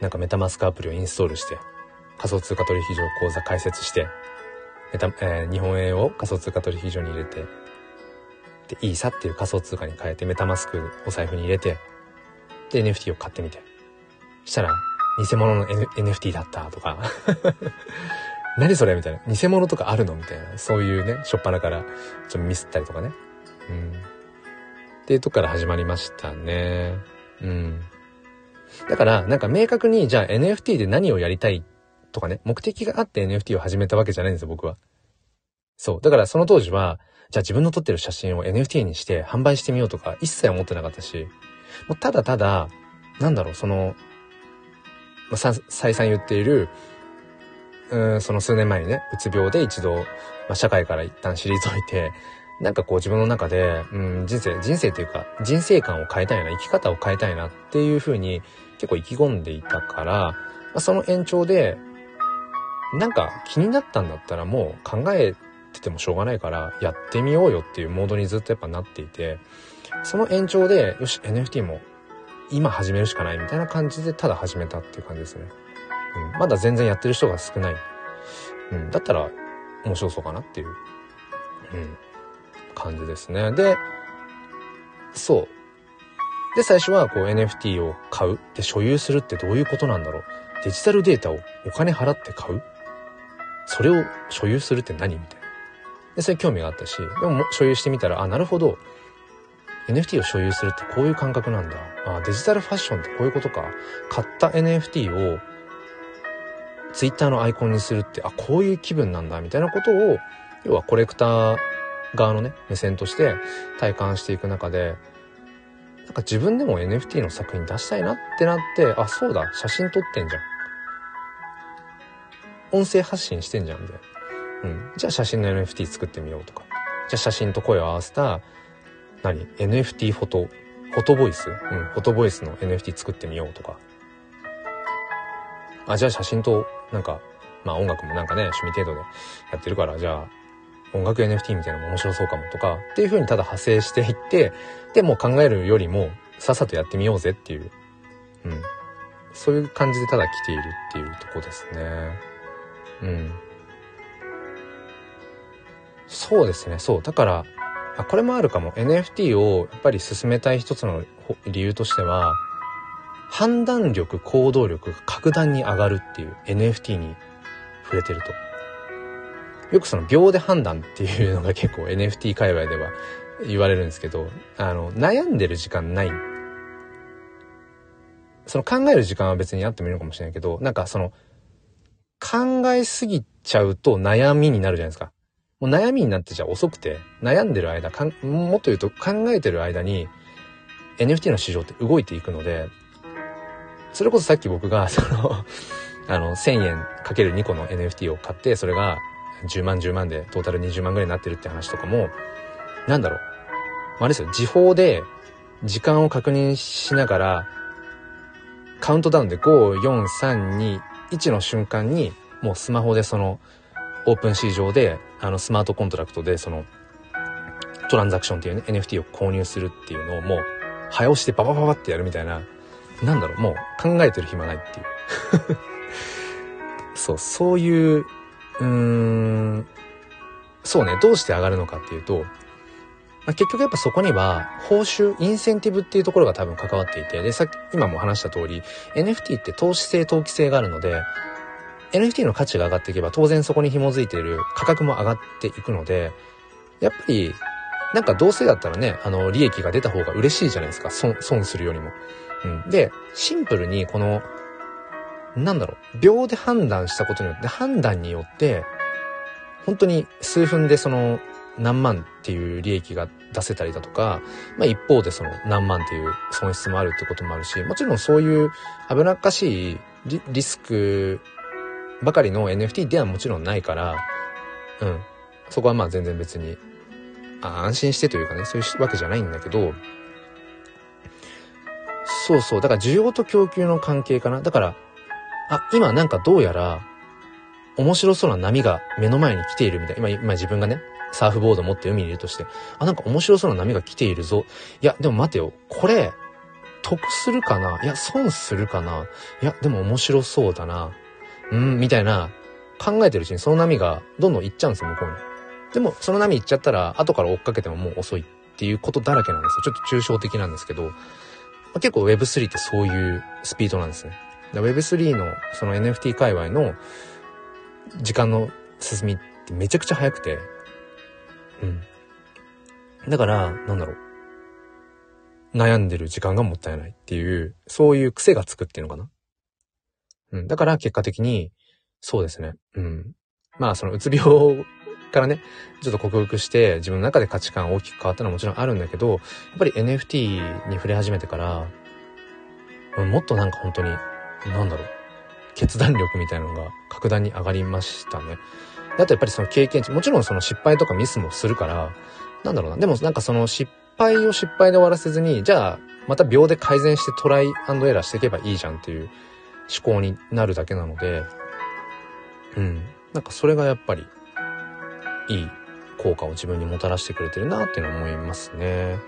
なんかメタマスクアプリをインストールして、仮想通貨取引所口座開設して、メタ、えー、日本円を仮想通貨取引所に入れて、で、イーサっていう仮想通貨に変えて、メタマスクお財布に入れて、で、NFT を買ってみて。したら、偽物の、N、NFT だったとか何それ？みたいな。偽物とかあるの？みたいな。そういうね、しょっぱなから、ちょっとミスったりとかね。うん。っていうとこから始まりましたね。うん。だから、なんか明確に、じゃあ NFT で何をやりたいとかね、目的があって NFT を始めたわけじゃないんですよ、僕は。そう。だからその当時は、じゃあ自分の撮ってる写真を NFT にして販売してみようとか一切思ってなかったし、もうただただ、なんだろう、その、まあ、再三言っている、うん、その数年前にね、うつ病で一度、まあ、社会から一旦退いて、なんかこう自分の中で、うん、人生、人生っていうか、人生観を変えたいな、生き方を変えたいなっていうふうに結構意気込んでいたから、まあ、その延長で、なんか気になったんだったらもう考えててもしょうがないからやってみようよっていうモードにずっとやっぱなっていて、その延長で、よし、NFT も今始めるしかないみたいな感じでただ始めたっていう感じですね。うん、まだ全然やってる人が少ない。うん、だったら面白そうかなっていう、うん、感じですね。で、そう。で、最初はこう NFT を買う。で、所有するってどういうことなんだろう。デジタルデータをお金払って買うそれを所有するって何みたいな。で、それ興味があったし、でも所有してみたら、あ、なるほど。NFT を所有するってこういう感覚なんだ。あ、デジタルファッションってこういうことか。買った NFT を Twitter のアイコンにするって、あ、こういう気分なんだ、みたいなことを、要はコレクター側のね、目線として体感していく中で、なんか自分でも NFT の作品出したいなってなって、あ、そうだ、写真撮ってんじゃん。音声発信してんじゃん、みたいな。うん。じゃあ写真の NFT 作ってみようとか。じゃあ写真と声を合わせた、何 ?NFT フォト、フォトボイス？うん、フォトボイスの NFT 作ってみようとか。あ、じゃあ写真と、なんか、まあ音楽もなんかね、趣味程度でやってるから、じゃあ、音楽 NFT みたいなのも面白そうかもとか、っていう風にただ派生していって、で、もう考えるよりも、さっさとやってみようぜっていう、うん。そういう感じでただ来ているっていうとこですね。うん。そうですね、そう。だから、あ、これもあるかも。NFT をやっぱり進めたい一つの理由としては、判断力、行動力が格段に上がるっていう NFT に触れてると。よくその秒で判断っていうのが結構 NFT 界隈では言われるんですけど、あの、悩んでる時間ない。その考える時間は別にあってもいいのかもしれないけど、なんかその、考えすぎちゃうと悩みになるじゃないですか。もう悩みになってじゃ遅くて、悩んでる間、もっと言うと考えてる間に NFT の市場って動いていくので、それこそさっき僕が、その *laughs* あの、1000円かける2個の NFT を買って、それが10万10万でトータル20万ぐらいになってるって話とかも、なんだろう。あれですよ、時報で時間を確認しながら、カウントダウンで5、4、3、2、1の瞬間に、もうスマホでその、オープン市場で、あの、スマートコントラクトで、その、トランザクションっていうね、NFT を購入するっていうのをもう、早押してババババってやるみたいな、なんだろう、もう考えてる暇ないっていう。*laughs* そう、そういう、うーん、そうね、どうして上がるのかっていうと、まあ、結局やっぱそこには報酬、インセンティブっていうところが多分関わっていて、で、さっき、今も話した通り、NFT って投資性、投機性があるので、NFT の価値が上がっていけば当然そこに紐づいている価格も上がっていくので、やっぱり、なんかどうせだったらね、あの、利益が出た方が嬉しいじゃないですか。損、損するよりも。うん。で、シンプルにこの、なんだろう、秒で判断したことによって、判断によって、本当に数分でその何万っていう利益が出せたりだとか、まあ一方でその何万っていう損失もあるってこともあるし、もちろんそういう危なっかしいリリスクばかりの NFT ではもちろんないから、うん。そこはまあ全然別に、あ安心してというかね、そういうわけじゃないんだけど、そうそう。だから需要と供給の関係かな。だから、あ、今なんかどうやら、面白そうな波が目の前に来ているみたい。今、今自分がね、サーフボード持って海にいるとして、あ、なんか面白そうな波が来ているぞ。いや、でも待てよ。これ、得するかな？いや、損するかな？いや、でも面白そうだな。うん、みたいな、考えてるうちにその波がどんどん行っちゃうんですよ、向こうに。でも、その波行っちゃったら、後から追っかけてももう遅いっていうことだらけなんですよ。ちょっと抽象的なんですけど、結構 Web3 ってそういうスピードなんですね。Web3 のその NFT 界隈の時間の進みってめちゃくちゃ速くて、うん。だから、なんだろう。悩んでる時間がもったいないっていう、そういう癖がつくっていうのかな。うん。だから結果的に、そうですね。うん。まあ、そのうつ病からね、ちょっと克服して自分の中で価値観大きく変わったのはもちろんあるんだけど、やっぱり NFT に触れ始めてから、もっとなんか本当に、なんだろう、決断力みたいなのが格段に上がりましたね。あとやっぱりその経験値、もちろんその失敗とかミスもするから、なんだろうな。でもなんかその失敗を失敗で終わらせずに、じゃあまた秒で改善してトライエラーしていけばいいじゃんっていう思考になるだけなので、うん。なんかそれがやっぱりいい効果を自分にもたらしてくれてるなっていうのは思いますね。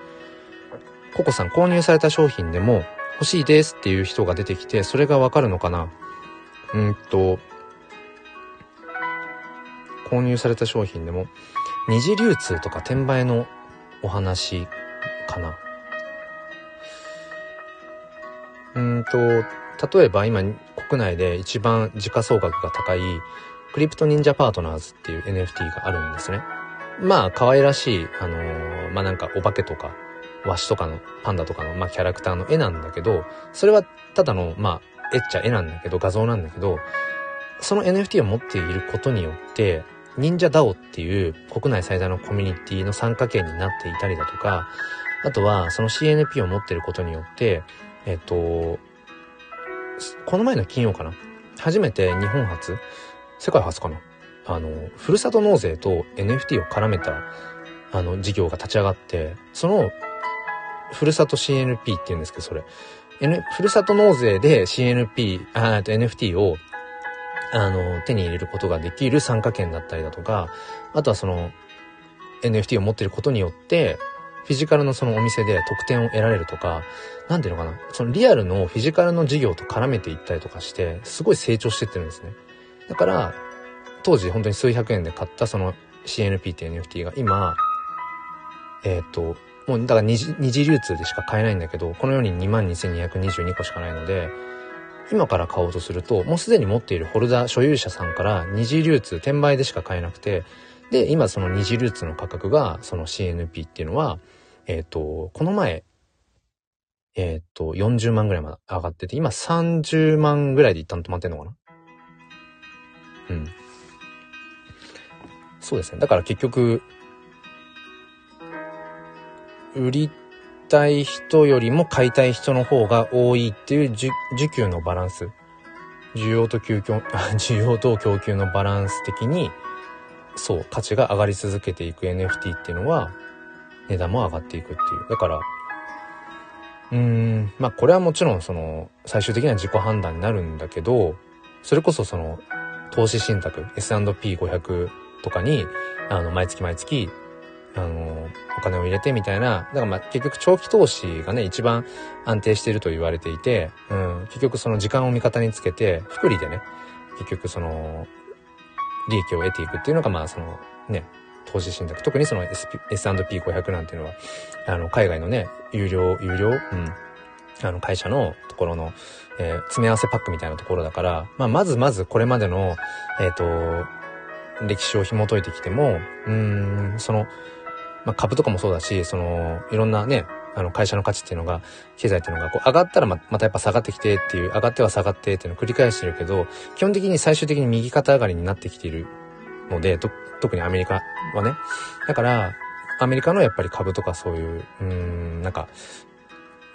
ココさん購入された商品でも欲しいですっていう人が出てきて、それがわかるのかな？うんと、購入された商品でも、二次流通とか転売のお話かな？うんと、例えば今国内で一番時価総額が高いクリプト忍者パートナーズっていう NFT があるんですね。まあ可愛らしい、あのー、まあなんかお化けとかワシとかのパンダとかの、まあ、キャラクターの絵なんだけど、それはただの、まあ、絵っちゃ絵なんだけど、画像なんだけど、その NFT を持っていることによって、忍者 DAO っていう国内最大のコミュニティの参加権になっていたりだとか、あとはその CNP を持っていることによって、えっと、この前の金曜かな？初めて日本初世界初かな？あの、ふるさと納税と NFT を絡めた、あの、事業が立ち上がって、その、ふるさと CNP って言うんですけど、それ。N、ふるさと納税で CNP、あと NFT をあの、手に入れることができる参加券だったりだとか、あとはその NFT を持ってることによって、フィジカルのそのお店で特典を得られるとか、なんていうのかな、そのリアルのフィジカルの事業と絡めていったりとかして、すごい成長してってるんですね。だから、当時本当に数百円で買ったその CNP っていう NFT が今、えっ、ー、と、もうだから二次二次流通でしか買えないんだけど、このように22,222個しかないので、今から買おうとすると、もうすでに持っているホルダー所有者さんから二次流通、転売でしか買えなくて、で、今その二次流通の価格が、その CNP っていうのは、えっ、ー、と、この前、えっ、ー、と、40万ぐらいまで上がってて、今30万ぐらいで一旦止まってんのかなうん。そうですね。だから結局、売りたい人よりも買いたい人の方が多いっていう需給のバランス。需要と供給、*laughs* 需要と供給のバランス的に、そう、価値が上がり続けていく NFT っていうのは、値段も上がっていくっていう。だから、うーん、まあこれはもちろんその、最終的には自己判断になるんだけど、それこそその、投資信託、S&P500 とかに、あの、毎月毎月あの、お金を入れてみたいな、だからまあ結局長期投資がね、一番安定していると言われていて、うん、結局その時間を味方につけて、福利でね、結局その、利益を得ていくっていうのがまあその、ね、投資信託。特にその S&P500 なんていうのは、あの、海外のね、有料、有料うん。あの、会社のところの、えー、詰め合わせパックみたいなところだから、まあ、まずまずこれまでの、えっ、ー、と、歴史を紐解いてきても、うん、その、まあ、株とかもそうだし、その、いろんなね、あの、会社の価値っていうのが、経済っていうのが、こう、上がったらま、またやっぱ下がってきてっていう、上がっては下がってっていうのを繰り返してるけど、基本的に最終的に右肩上がりになってきているので、と、特にアメリカはね。だから、アメリカのやっぱり株とかそういう、うん、なんか、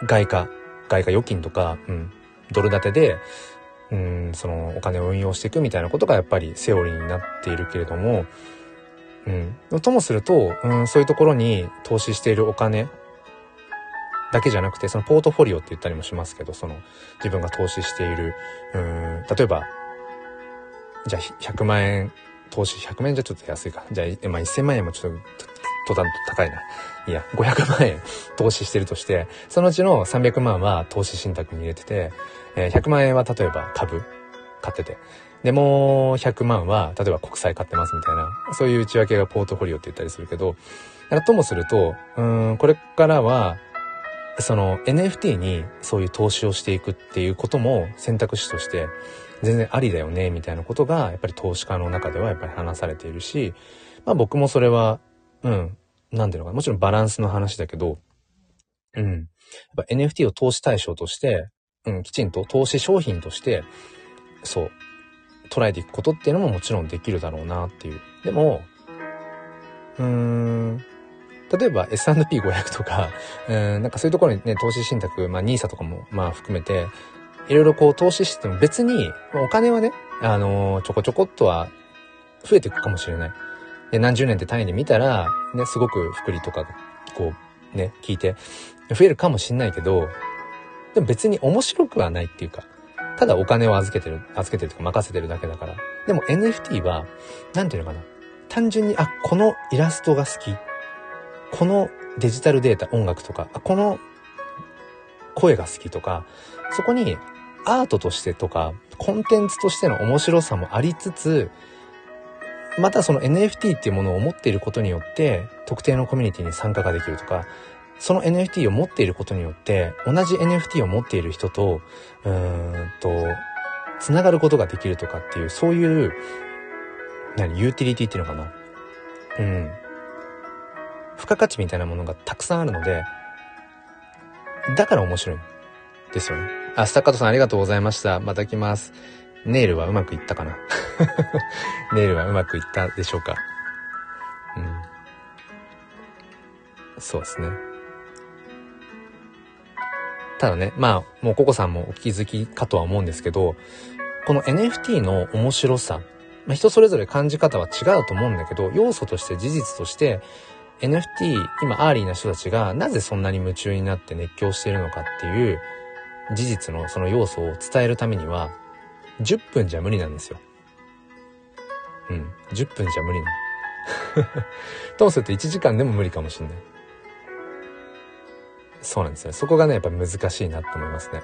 外貨、外貨預金とか、うん、ドル建てで、うん、そのお金を運用していくみたいなことがやっぱりセオリーになっているけれども、うん。ともすると、うん、そういうところに投資しているお金だけじゃなくて、そのポートフォリオって言ったりもしますけど、その自分が投資している、うん、例えば、じゃあ100万円、投資100万円じゃちょっと安いか。じゃあ、まあ、1000万円もちょっと、途端高いな。いや、500万円投資してるとして、そのうちの300万は投資信託に入れてて、えー、100万円は例えば株買ってて、で、もう100万は、例えば国債買ってますみたいな、そういう内訳がポートフォリオって言ったりするけど、ともすると、うん、これからは、その NFT にそういう投資をしていくっていうことも選択肢として全然ありだよね、みたいなことが、やっぱり投資家の中ではやっぱり話されているし、まあ僕もそれは、うん、なんていうのかな、もちろんバランスの話だけど、うん。やっぱ NFT を投資対象として、うん、きちんと投資商品として、そう、捉えていくことっていうのももちろんできるだろうなっていう。でも、うーん、例えば S&P500 とか、*laughs* うん、なんかそういうところにね、投資信託、まあ NISA とかもまあ含めて、いろいろこう投資しても別に、お金はね、あのー、ちょこちょこっとは増えていくかもしれない。で、何十年って単位で見たら、ね、すごく福利とか、こう、ね、聞いて、増えるかもしんないけど、でも別に面白くはないっていうか、ただお金を預けてる、預けてるとか任せてるだけだから。でも NFT は、なんていうのかな。単純に、あ、このイラストが好き。このデジタルデータ、音楽とか、あこの声が好きとか、そこにアートとしてとか、コンテンツとしての面白さもありつつ、またその NFT っていうものを持っていることによって、特定のコミュニティに参加ができるとか、その NFT を持っていることによって、同じ NFT を持っている人と、うーんと、つながることができるとかっていう、そういう、何、ユーティリティっていうのかな。うん。付加価値みたいなものがたくさんあるので、だから面白いん。ですよね。あ、スタッカートさんありがとうございました。また来ます。ネイルはうまくいったかな？*laughs* ネイルはうまくいったでしょうか？うん。そうですね。ただね、まあ、もうココさんもお気づきかとは思うんですけど、この NFT の面白さ、まあ、人それぞれ感じ方は違うと思うんだけど、要素として事実として、NFT、今アーリーな人たちがなぜそんなに夢中になって熱狂しているのかっていう事実のその要素を伝えるためには、10分じゃ無理なんですよ。うん、10分じゃ無理なの。*laughs* ともすると1時間でも無理かもしんない。そうなんですね。そこがね、やっぱ難しいなって思いますね。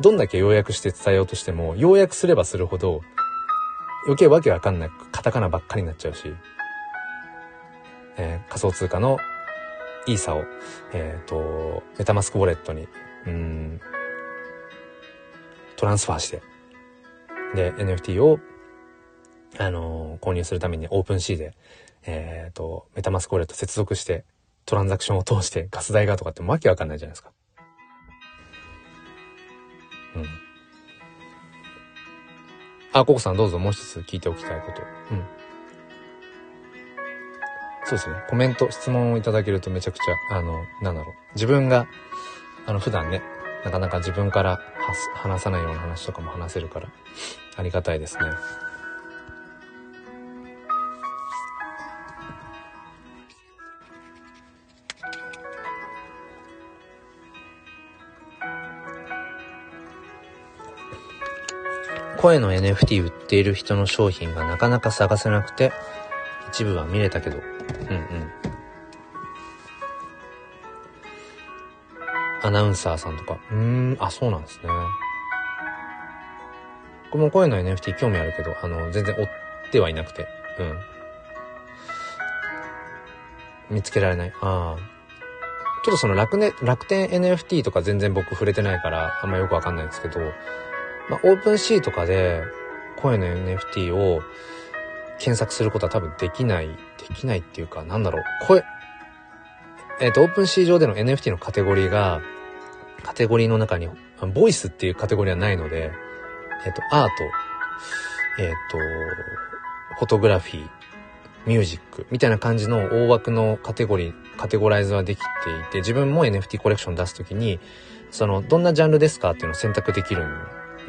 どんだけ要約して伝えようとしても、要約すればするほど、余計わけわかんないカタカナばっかりになっちゃうし、えー、仮想通貨のイーサを、えっ、ー、と、メタマスクウォレットに、うん、トランスファーして、で、NFT を、あのー、購入するためにオープンシーで、えっ、ー、と、メタマスクウォレット接続して、トランザクションを通してガス代がとかってわけわかんないじゃないですか。うん。あ、ココさんどうぞもう一つ聞いておきたいこと。うん。そうですね。コメント、質問をいただけるとめちゃくちゃ、あの、なんだろう。自分が、あの、普段ね、なかなか自分から話さないような話とかも話せるから、ありがたいですね。声の NFT 売っている人の商品がなかなか探せなくて、一部は見れたけど、うんうん。アナウンサーさんとか。うーん、あ、そうなんですね。この声の NFT 興味あるけど、あの、全然追ってはいなくて。うん。見つけられない。ああ。ちょっとその楽,、ね、楽天 NFT とか全然僕触れてないからあんまよくわかんないんですけど、まあ、 OpenSea とかで声の NFT を検索することは多分できない、できないっていうか、なんだろう、声、えっ、ー、と、 OpenSea 上での NFT のカテゴリーが、カテゴリーの中に、ボイスっていうカテゴリーはないので、えっ、ー、と、アート、えっ、ー、と、フォトグラフィー、ミュージックみたいな感じの大枠のカテゴリー、カテゴライズはできていて、自分も NFT コレクション出すときに、その、どんなジャンルですかっていうのを選択できる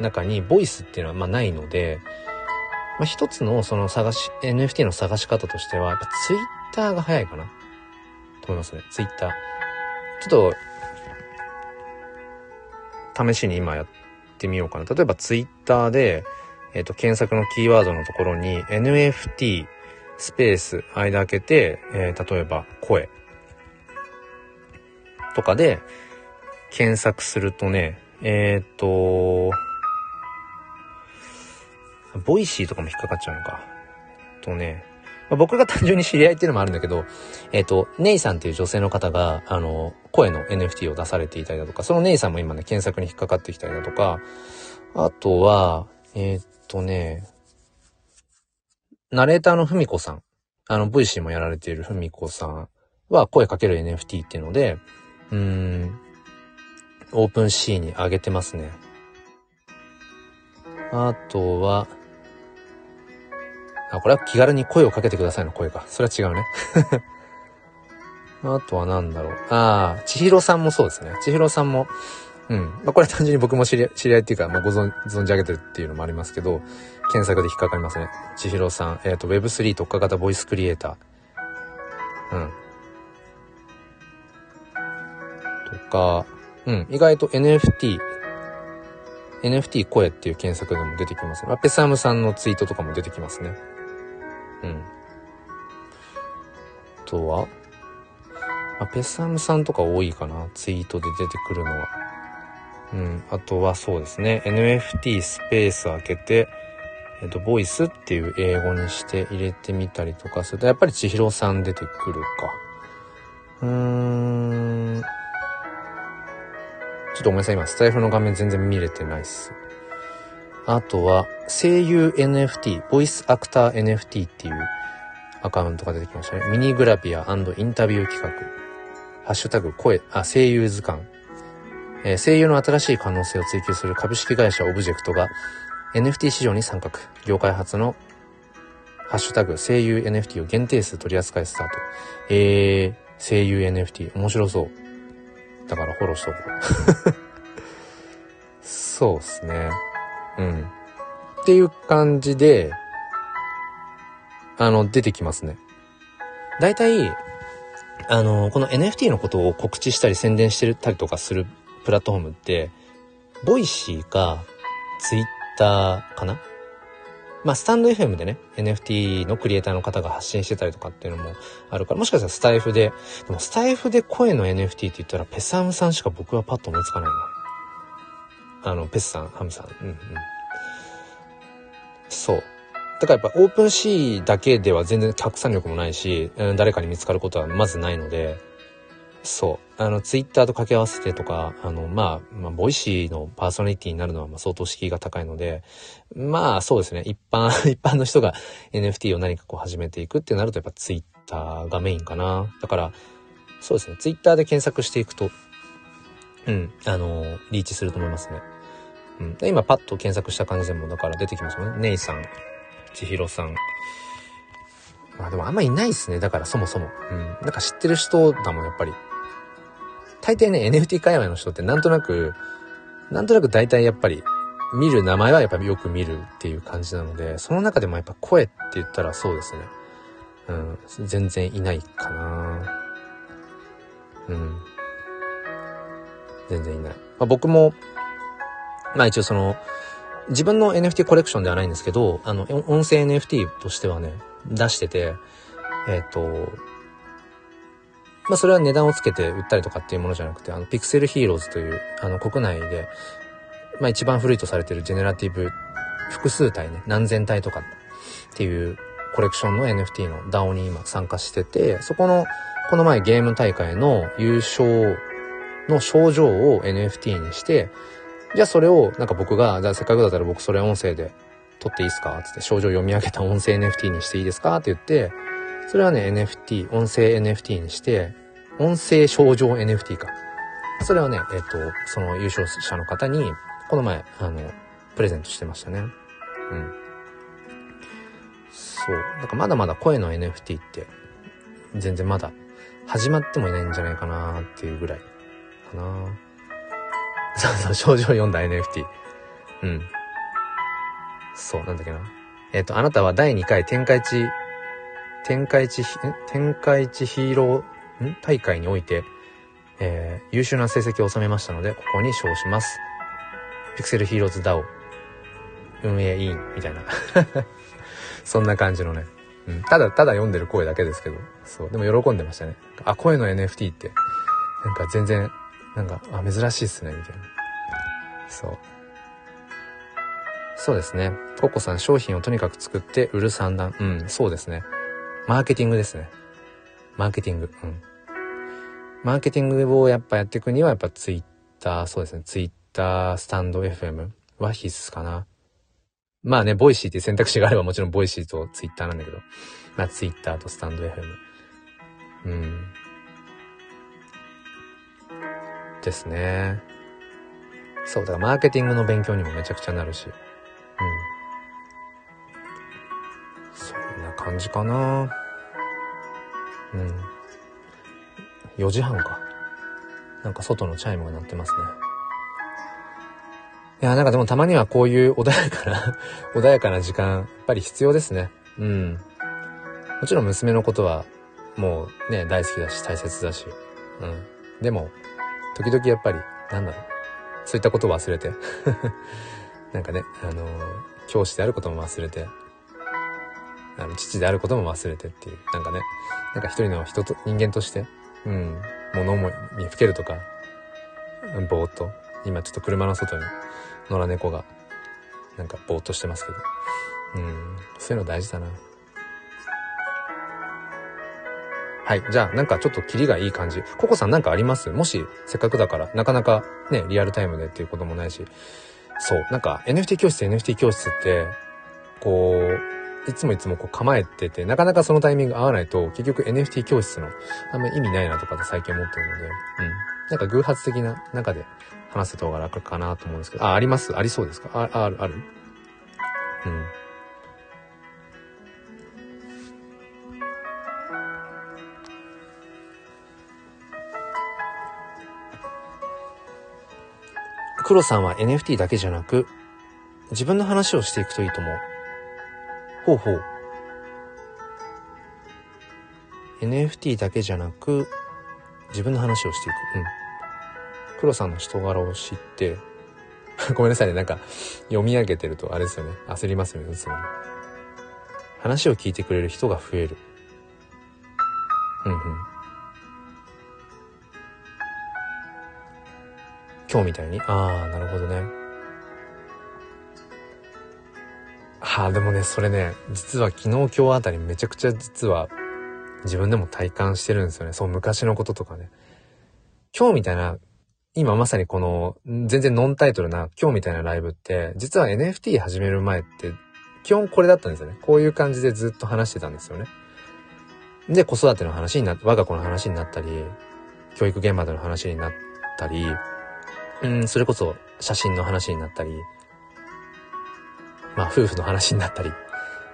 中に、ボイスっていうのはまあないので、まあ一つのその探し、NFT の探し方としては、やっぱ Twitter が早いかな。思いますね。Twitter。ちょっと、試しに今やってみようかな。例えば Twitter で、えっ、ー、と、検索のキーワードのところに NFT スペース、間開けて、えー、例えば、声。とかで、検索するとね、えっ、ー、と、 Voicy とかも引っかかっちゃうのか。とね、まあ、僕が単純に知り合いっていうのもあるんだけど、えっ、ー、と、ネイさんっていう女性の方が、あの、声の NFT を出されていたりだとか、そのネイさんも今ね、検索に引っかかってきたりだとか、あとは、えっ、ー、とね、ナレーターのふみこさん。あの、VC もやられているふみこさんは声かける NFT っていうので、うーん、オープンシーに上げてますね。あとは、あ、これは気軽に声をかけてくださいの声か。それは違うね。*laughs* あとは何だろう。ああ、千尋さんもそうですね。千尋さんも、うん。まあ、これは単純に僕も知り知り合いっていうか、まあ、ご存存じ上げてるっていうのもありますけど、検索で引っかかりますね。千尋さん、えっ、ー、と、Web3 特化型ボイスクリエイター。うん。とか、うん、意外と NFT、NFT 声っていう検索でも出てきますね。ペサムさんのツイートとかも出てきますね。うん。あとは、あ、ペッサムさんとか多いかな。ツイートで出てくるのは。うん。あとはそうですね。NFT スペース開けて、えっと、ボイスっていう英語にして入れてみたりとかすると、やっぱり千尋さん出てくるか。うーん。ちょっとごめんなさい。今、スタイフの画面全然見れてないっす。あとは、声優 NFT、ボイスアクター NFT っていうアカウントが出てきましたね。ミニグラビアインタビュー企画。ハッシュタグ声、あ、声優図鑑。えー、声優の新しい可能性を追求する株式会社オブジェクトが NFT 市場に参画。業界初のハッシュタグ声優 NFT を限定数取り扱いスタート。えー、声優 NFT 面白そう。だからフォローしとこう。*laughs* そうっすね。うん。っていう感じで、あの、出てきますね。大体、あの、この NFT のことを告知したり宣伝してたりとかするプラットフォームって、 Voicy か、ツイッターかな？まあ、スタンド FM でね、NFT のクリエイターの方が発信してたりとかっていうのもあるから、もしかしたらスタイフで、でもスタイフで声の NFT って言ったら、ペサムさんしか僕はパッと思いつかないな。あの、ペスさん、ハムさん。うんうん。そう。だからやっぱ OpenSea だけでは全然拡散力もないし、誰かに見つかることはまずないので、そう。あの、ツイッターと掛け合わせてとか、あの、まあ、まあ、 Voicy のパーソナリティになるのは、ま、相当敷居が高いので、まあ、そうですね。一般、*laughs* 一般の人が NFT を何かこう始めていくってなると、やっぱツイッターがメインかな。だから、そうですね。ツイッターで検索していくと、うん、あの、リーチすると思いますね。うん。今、パッと検索した感じでも、だから出てきますよね。ネイさん、千尋さん、まあでもあんまいないっすね。だからそもそも。うん。なんか知ってる人だもん、やっぱり。大抵ね、NFT 界隈の人ってなんとなく、なんとなく大体やっぱり、見る名前はやっぱりよく見るっていう感じなので、その中でもやっぱ声って言ったらそうですね。うん、全然いないかなうん。全然いない。まあ、僕も、まあ一応その、自分の NFT コレクションではないんですけど、あの、音声 NFT としてはね、出してて、えっ、ー、と、まあそれは値段をつけて売ったりとかっていうものじゃなくて、あの、ピクセルヒーローズという、あの、国内で、まあ一番古いとされてるジェネラティブ複数体ね、何千体とかっていうコレクションの NFT の DAO に今参加してて、そこの、この前ゲーム大会の優勝の症状を NFT にして、じゃあそれをなんか僕が、じゃあせっかくだったら僕それ音声で撮っていいですか？つって症状読み上げた音声 NFT にしていいですか？って言って、それはね、NFT、音声 NFT にして、音声症状 NFT か。それはね、えっ、と、その優勝者の方に、この前、あの、プレゼントしてましたね。うん。そう。なんかまだまだ声の NFT って、全然まだ始まってもいないんじゃないかなっていうぐらいかな。そうそう、症状読んだ NFT。うん。そう、なんだっけな。えっ、ー、と、あなたは第2回天下一、天下一、天下一ヒーロー、ん？大会において、えー、優秀な成績を収めましたので、ここに称します。ピクセルヒーローズ DAO 運営委員みたいな *laughs* そんな感じのね。うん。ただ、ただ読んでる声だけですけど。そう。でも喜んでましたね。あ、声の NFT って、なんか全然、なんか、あ、珍しいっすね、みたいな。そう。そうですね。ココさん、商品をとにかく作って売る算段。うん、そうですね。マーケティングですね。マーケティング。うん。マーケティングをやっぱやっていくには、やっぱツイッター、そうですね。ツイッター、スタンド FM は必須かな。まあね、 Voicy って選択肢があればもちろん Voicy とツイッターなんだけど、まあツイッターとスタンド FM。うん。ですね。そう、だからマーケティングの勉強にもめちゃくちゃなるし。うん。そんな感じかな。うん。4時半か。なんか外のチャイムが鳴ってますね。いや、なんかでもたまにはこういう穏やかな *laughs* 穏やかな時間、やっぱり必要ですね。うん。もちろん娘のことは、もうね、大好きだし、大切だし。うん。でも、時々やっぱり、なんだろう。そういったことを忘れて *laughs* なんかね、あの、教師であることも忘れて、あの、父であることも忘れてっていう、なんかね、なんか一人の人と、人間として、うん、物思いにふけるとか、ぼーっと、今ちょっと車の外に野良猫が、なんかぼーっとしてますけど。うん、そういうの大事だな。はい。じゃあ、なんかちょっとキリがいい感じ。ココさんなんかあります？もし、せっかくだから、なかなかね、リアルタイムでっていうこともないし。そう。なんか、NFT 教室、NFT 教室って、こう、いつもいつもこう構えてて、なかなかそのタイミング合わないと、結局 NFT 教室のあんま意味ないなとかって最近思ってるので、うん。なんか偶発的な中で話せた方が楽かなと思うんですけど、あ、あります？ありそうですか？あ、ある、ある？うん。黒さんは NFT だけじゃなく、自分の話をしていくといいと思う。ほうほう。NFT だけじゃなく、自分の話をしていく。うん。黒さんの人柄を知って、*laughs* ごめんなさいね、なんか、読み上げてるとあれですよね。焦りますよね、いつも。話を聞いてくれる人が増える。うんうん。今日みたいにああ、なるほどね。はあ、でもね、それね、実は昨日今日あたりめちゃくちゃ実は自分でも体感してるんですよね。そう、昔のこととかね。今日みたいな、今まさにこの、全然ノンタイトルな今日みたいなライブって、実は NFT 始める前って、基本これだったんですよね。こういう感じでずっと話してたんですよね。で、子育ての話になって、我が子の話になったり、教育現場での話になったり、うん、それこそ写真の話になったり、まあ夫婦の話になったり、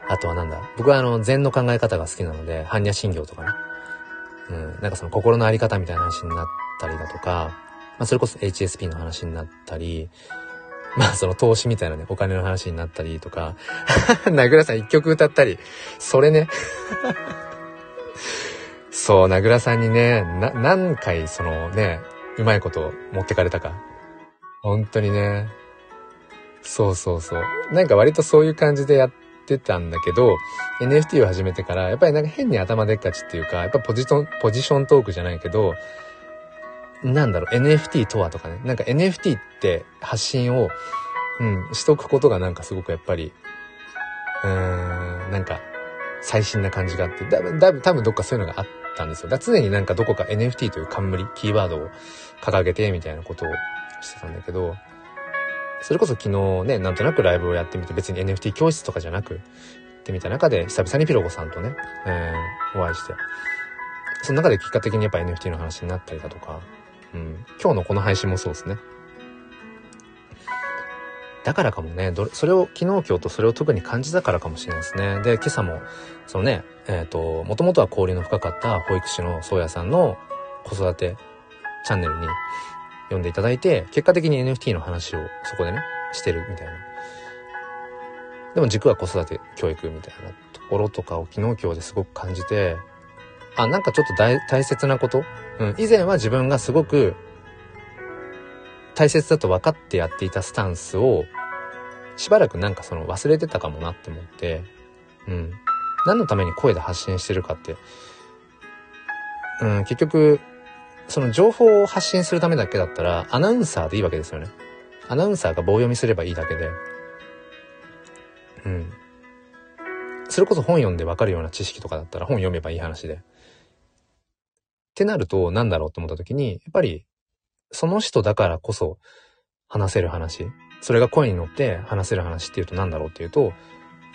あとはなんだ、僕はあの禅の考え方が好きなので、般若心経とかね、うん、なんかその心のあり方みたいな話になったりだとか、まあそれこそ HSP の話になったり、まあその投資みたいなね、お金の話になったりとか、*laughs* 名倉さん一曲歌ったり、それね。*laughs* そう、名倉さんにね、な、何回そのね、うまいこと持ってかれたか。本当にね。そうそうそう。なんか割とそういう感じでやってたんだけど、NFT を始めてから、やっぱりなんか変に頭でっかちっていうか、やっぱポジション、ポジショントークじゃないけど、なんだろう、NFT とはとかね。なんか NFT って発信を、うん、しとくことがなんかすごくやっぱり、うーん、なんか、最新な感じがあって、だ、だいぶ多分どっかそういうのがあったんですよ。だ常になんかどこか NFT という冠、キーワードを掲げてみたいなことをしてたんだけど、それこそ昨日ね、なんとなくライブをやってみて、別に NFT 教室とかじゃなく、ってみた中で、久々にピロコさんとね、えー、お会いして、その中で結果的にやっぱ NFT の話になったりだとか、うん、今日のこの配信もそうですね。だからかもね、それを、昨日今日とそれを特に感じたからかもしれないですね。で、今朝も、そのね、えっ、ー、と、もともとは交流の深かった保育士の宗谷さんの子育てチャンネルに読んでいただいて、結果的に NFT の話をそこでね、してるみたいな。でも軸は子育て教育みたいなところとかを昨日今日ですごく感じて、あ、なんかちょっと大切なこと？うん、以前は自分がすごく大切だと分かってやっていたスタンスを、しばらくなんかその忘れてたかもなって思って、うん。何のために声で発信してるかって、うん、結局、その情報を発信するためだけだったら、アナウンサーでいいわけですよね。アナウンサーが棒読みすればいいだけで。うん。それこそ本読んでわかるような知識とかだったら本読めばいい話で。ってなると、なんだろうと思った時に、やっぱり、その人だからこそ話せる話。それが声に乗って話せる話っていうと何だろうっていうと、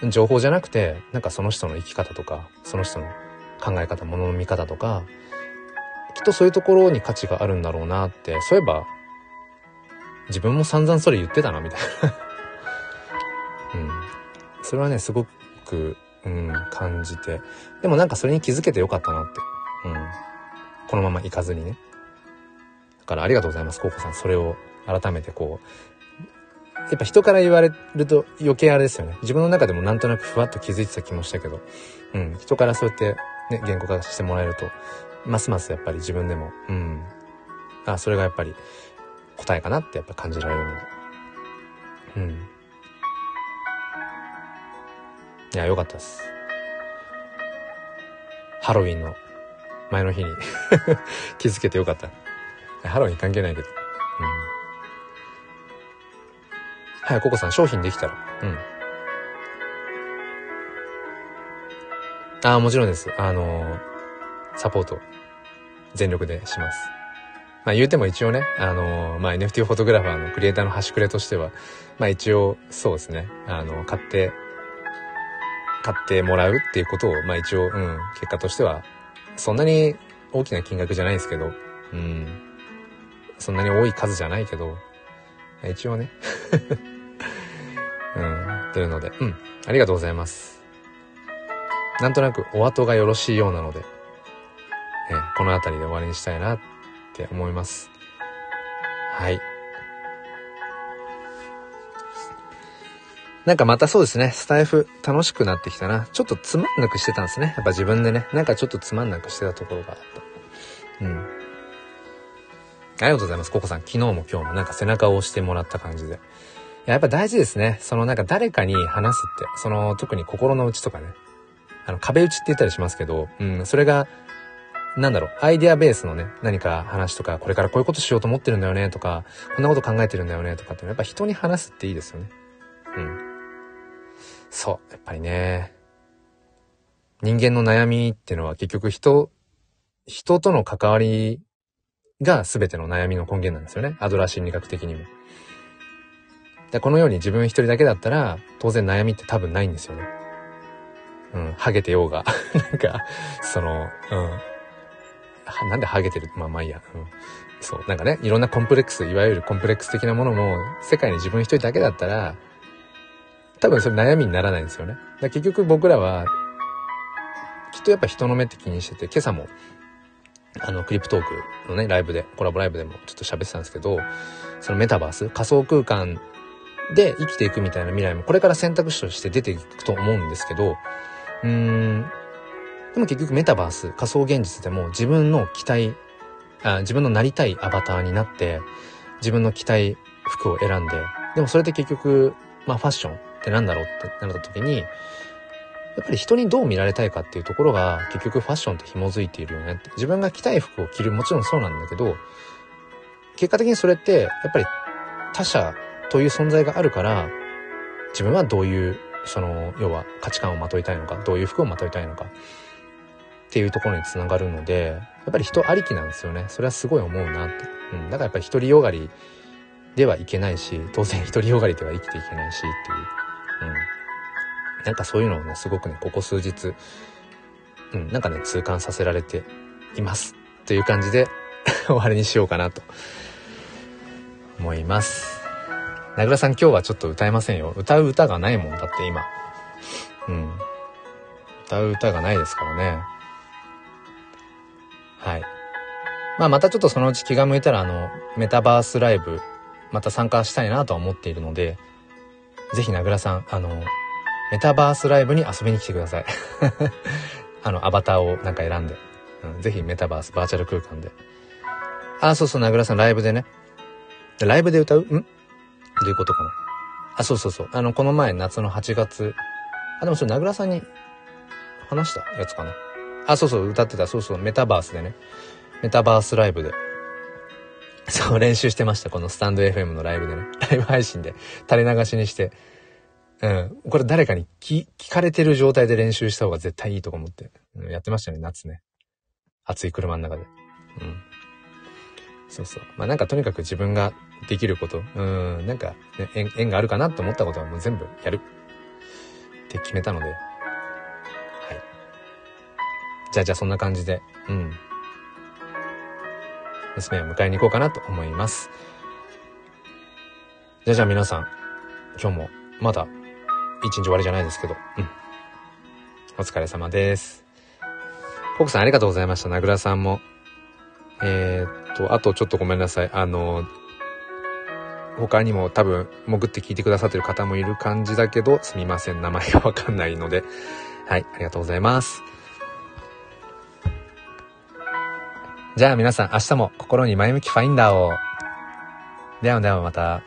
情報じゃなくて、なんかその人の生き方とか、その人の考え方、ものの見方とか、きっとそういうところに価値があるんだろうなって、そういえば、自分も散々それ言ってたな、みたいな *laughs* うん。それはね、すごく、うん、感じて。でもなんかそれに気づけてよかったなって。うん。このまま行かずにね。だからありがとうございます、コウコさん。それを改めてこう、やっぱ人から言われると余計あれですよね。自分の中でもなんとなくふわっと気づいてた気もしたけど、うん、人からそうやってね、言語化してもらえると、ますますやっぱり自分でも、うん。あ、それがやっぱり答えかなってやっぱ感じられるので。うん。いや、よかったです。ハロウィンの前の日に *laughs* 気づけてよかった。ハロウィン関係ないけど。うん。はい、ココさん、商品できたら。うん。ああ、もちろんです。あのー、サポート、全力でします。まあ言うても一応ね、あのー、まあ NFT フォトグラファーのクリエイターの端くれとしては、まあ一応、そうですね、あの、買って、買ってもらうっていうことを、まあ一応、うん、結果としては、そんなに大きな金額じゃないですけど、うん、そんなに多い数じゃないけど、一応ね、*laughs* うん、というので、うん、ありがとうございます。なんとなくお後がよろしいようなので、えー、この辺りで終わりにしたいなって思います。はい。なんかまたそうですね、スタイフ楽しくなってきたな。ちょっとつまんなくしてたんですね。やっぱ自分でね、なんかちょっとつまんなくしてたところがあった。うん。ありがとうございます。ココさん。昨日も今日もなんか背中を押してもらった感じで。いややっぱ大事ですね。そのなんか誰かに話すって。その特に心の内とかね。あの壁打ちって言ったりしますけど、うん、それがなんだろう、アイデアベースのね、何か話とか、これからこういうことしようと思ってるんだよねとか、こんなこと考えてるんだよねとかって、やっぱ人に話すっていいですよね。うん。そう、やっぱりね。人間の悩みっていうのは結局人、人との関わりが全ての悩みの根源なんですよね。アドラー心理学的にも。でこのように自分一人だけだったら、当然悩みって多分ないんですよね。うん、ハゲてようが。*laughs* なんか、その、うん、なんでハゲてる？まあまあいいや。うん。そう。なんかね、いろんなコンプレックス、いわゆるコンプレックス的なものも、世界に自分一人だけだったら、多分それ悩みにならないんですよね。だ結局僕らは、きっとやっぱ人の目って気にしてて、今朝も、あの、クリプトークのね、ライブで、コラボライブでもちょっと喋ってたんですけど、そのメタバース、仮想空間で生きていくみたいな未来もこれから選択肢として出ていくと思うんですけど、うーん、でも結局メタバース、仮想現実でも自分の期待、あ自分のなりたいアバターになって、自分の着たい服を選んで、でもそれって結局、まあファッションってなんだろうってなった時に、やっぱり人にどう見られたいかっていうところが結局ファッションって紐づいているよねって。自分が着たい服を着るもちろんそうなんだけど、結果的にそれってやっぱり他者という存在があるから、自分はどういうその、要は価値観をまといたいのか、どういう服をまといたいのか、っていうところにつながるので、やっぱり人ありきなんですよね。それはすごい思うなって。うん。だからやっぱり独りよがりではいけないし、当然独りよがりでは生きていけないしっていう。うん。なんかそういうのをね、すごくね、ここ数日、うん、なんかね、痛感させられています。という感じで *laughs* 終わりにしようかなと思います。名倉さん今日はちょっと歌えませんよ。歌う歌がないもんだって今。うん。歌う歌がないですからね。はい。まあまたちょっとそのうち気が向いたらあの、メタバースライブ、また参加したいなとは思っているので、ぜひ名倉さん、あの、メタバースライブに遊びに来てください。*laughs* あの、アバターをなんか選んで。うん、ぜひメタバース、バーチャル空間で。あ、そうそう、名倉さんライブでね。ライブで歌う？ん？どういうことかなあ、そうそうそう。あの、この前夏の8月。あ、でもそれ名倉さんに話したやつかな。あ、そうそう、歌ってた。そうそう、メタバースでね。メタバースライブで。そう、練習してました。このスタンド FM のライブでね。*laughs* ライブ配信で垂れ流しにして。うん。これ誰かに聞、かれてる状態で練習した方が絶対いいとか思って。うん、やってましたね、夏ね。暑い車の中で。うん。そうそう。まあなんかとにかく自分ができること、うん、なんか、ね、縁があるかなと思ったことはもう全部やる。って決めたので。じゃあじゃあそんな感じで、うん。娘を迎えに行こうかなと思います。じゃあじゃあ皆さん、今日もまだ一日終わりじゃないですけど、うん。お疲れ様です。コクさんありがとうございました。名倉さんも。えー、っと、あとちょっとごめんなさい。あの、他にも多分潜って聞いてくださってる方もいる感じだけど、すみません。名前がわかんないので。はい、ありがとうございます。じゃあ皆さん明日も心に前向きファインダーを。ではではまた。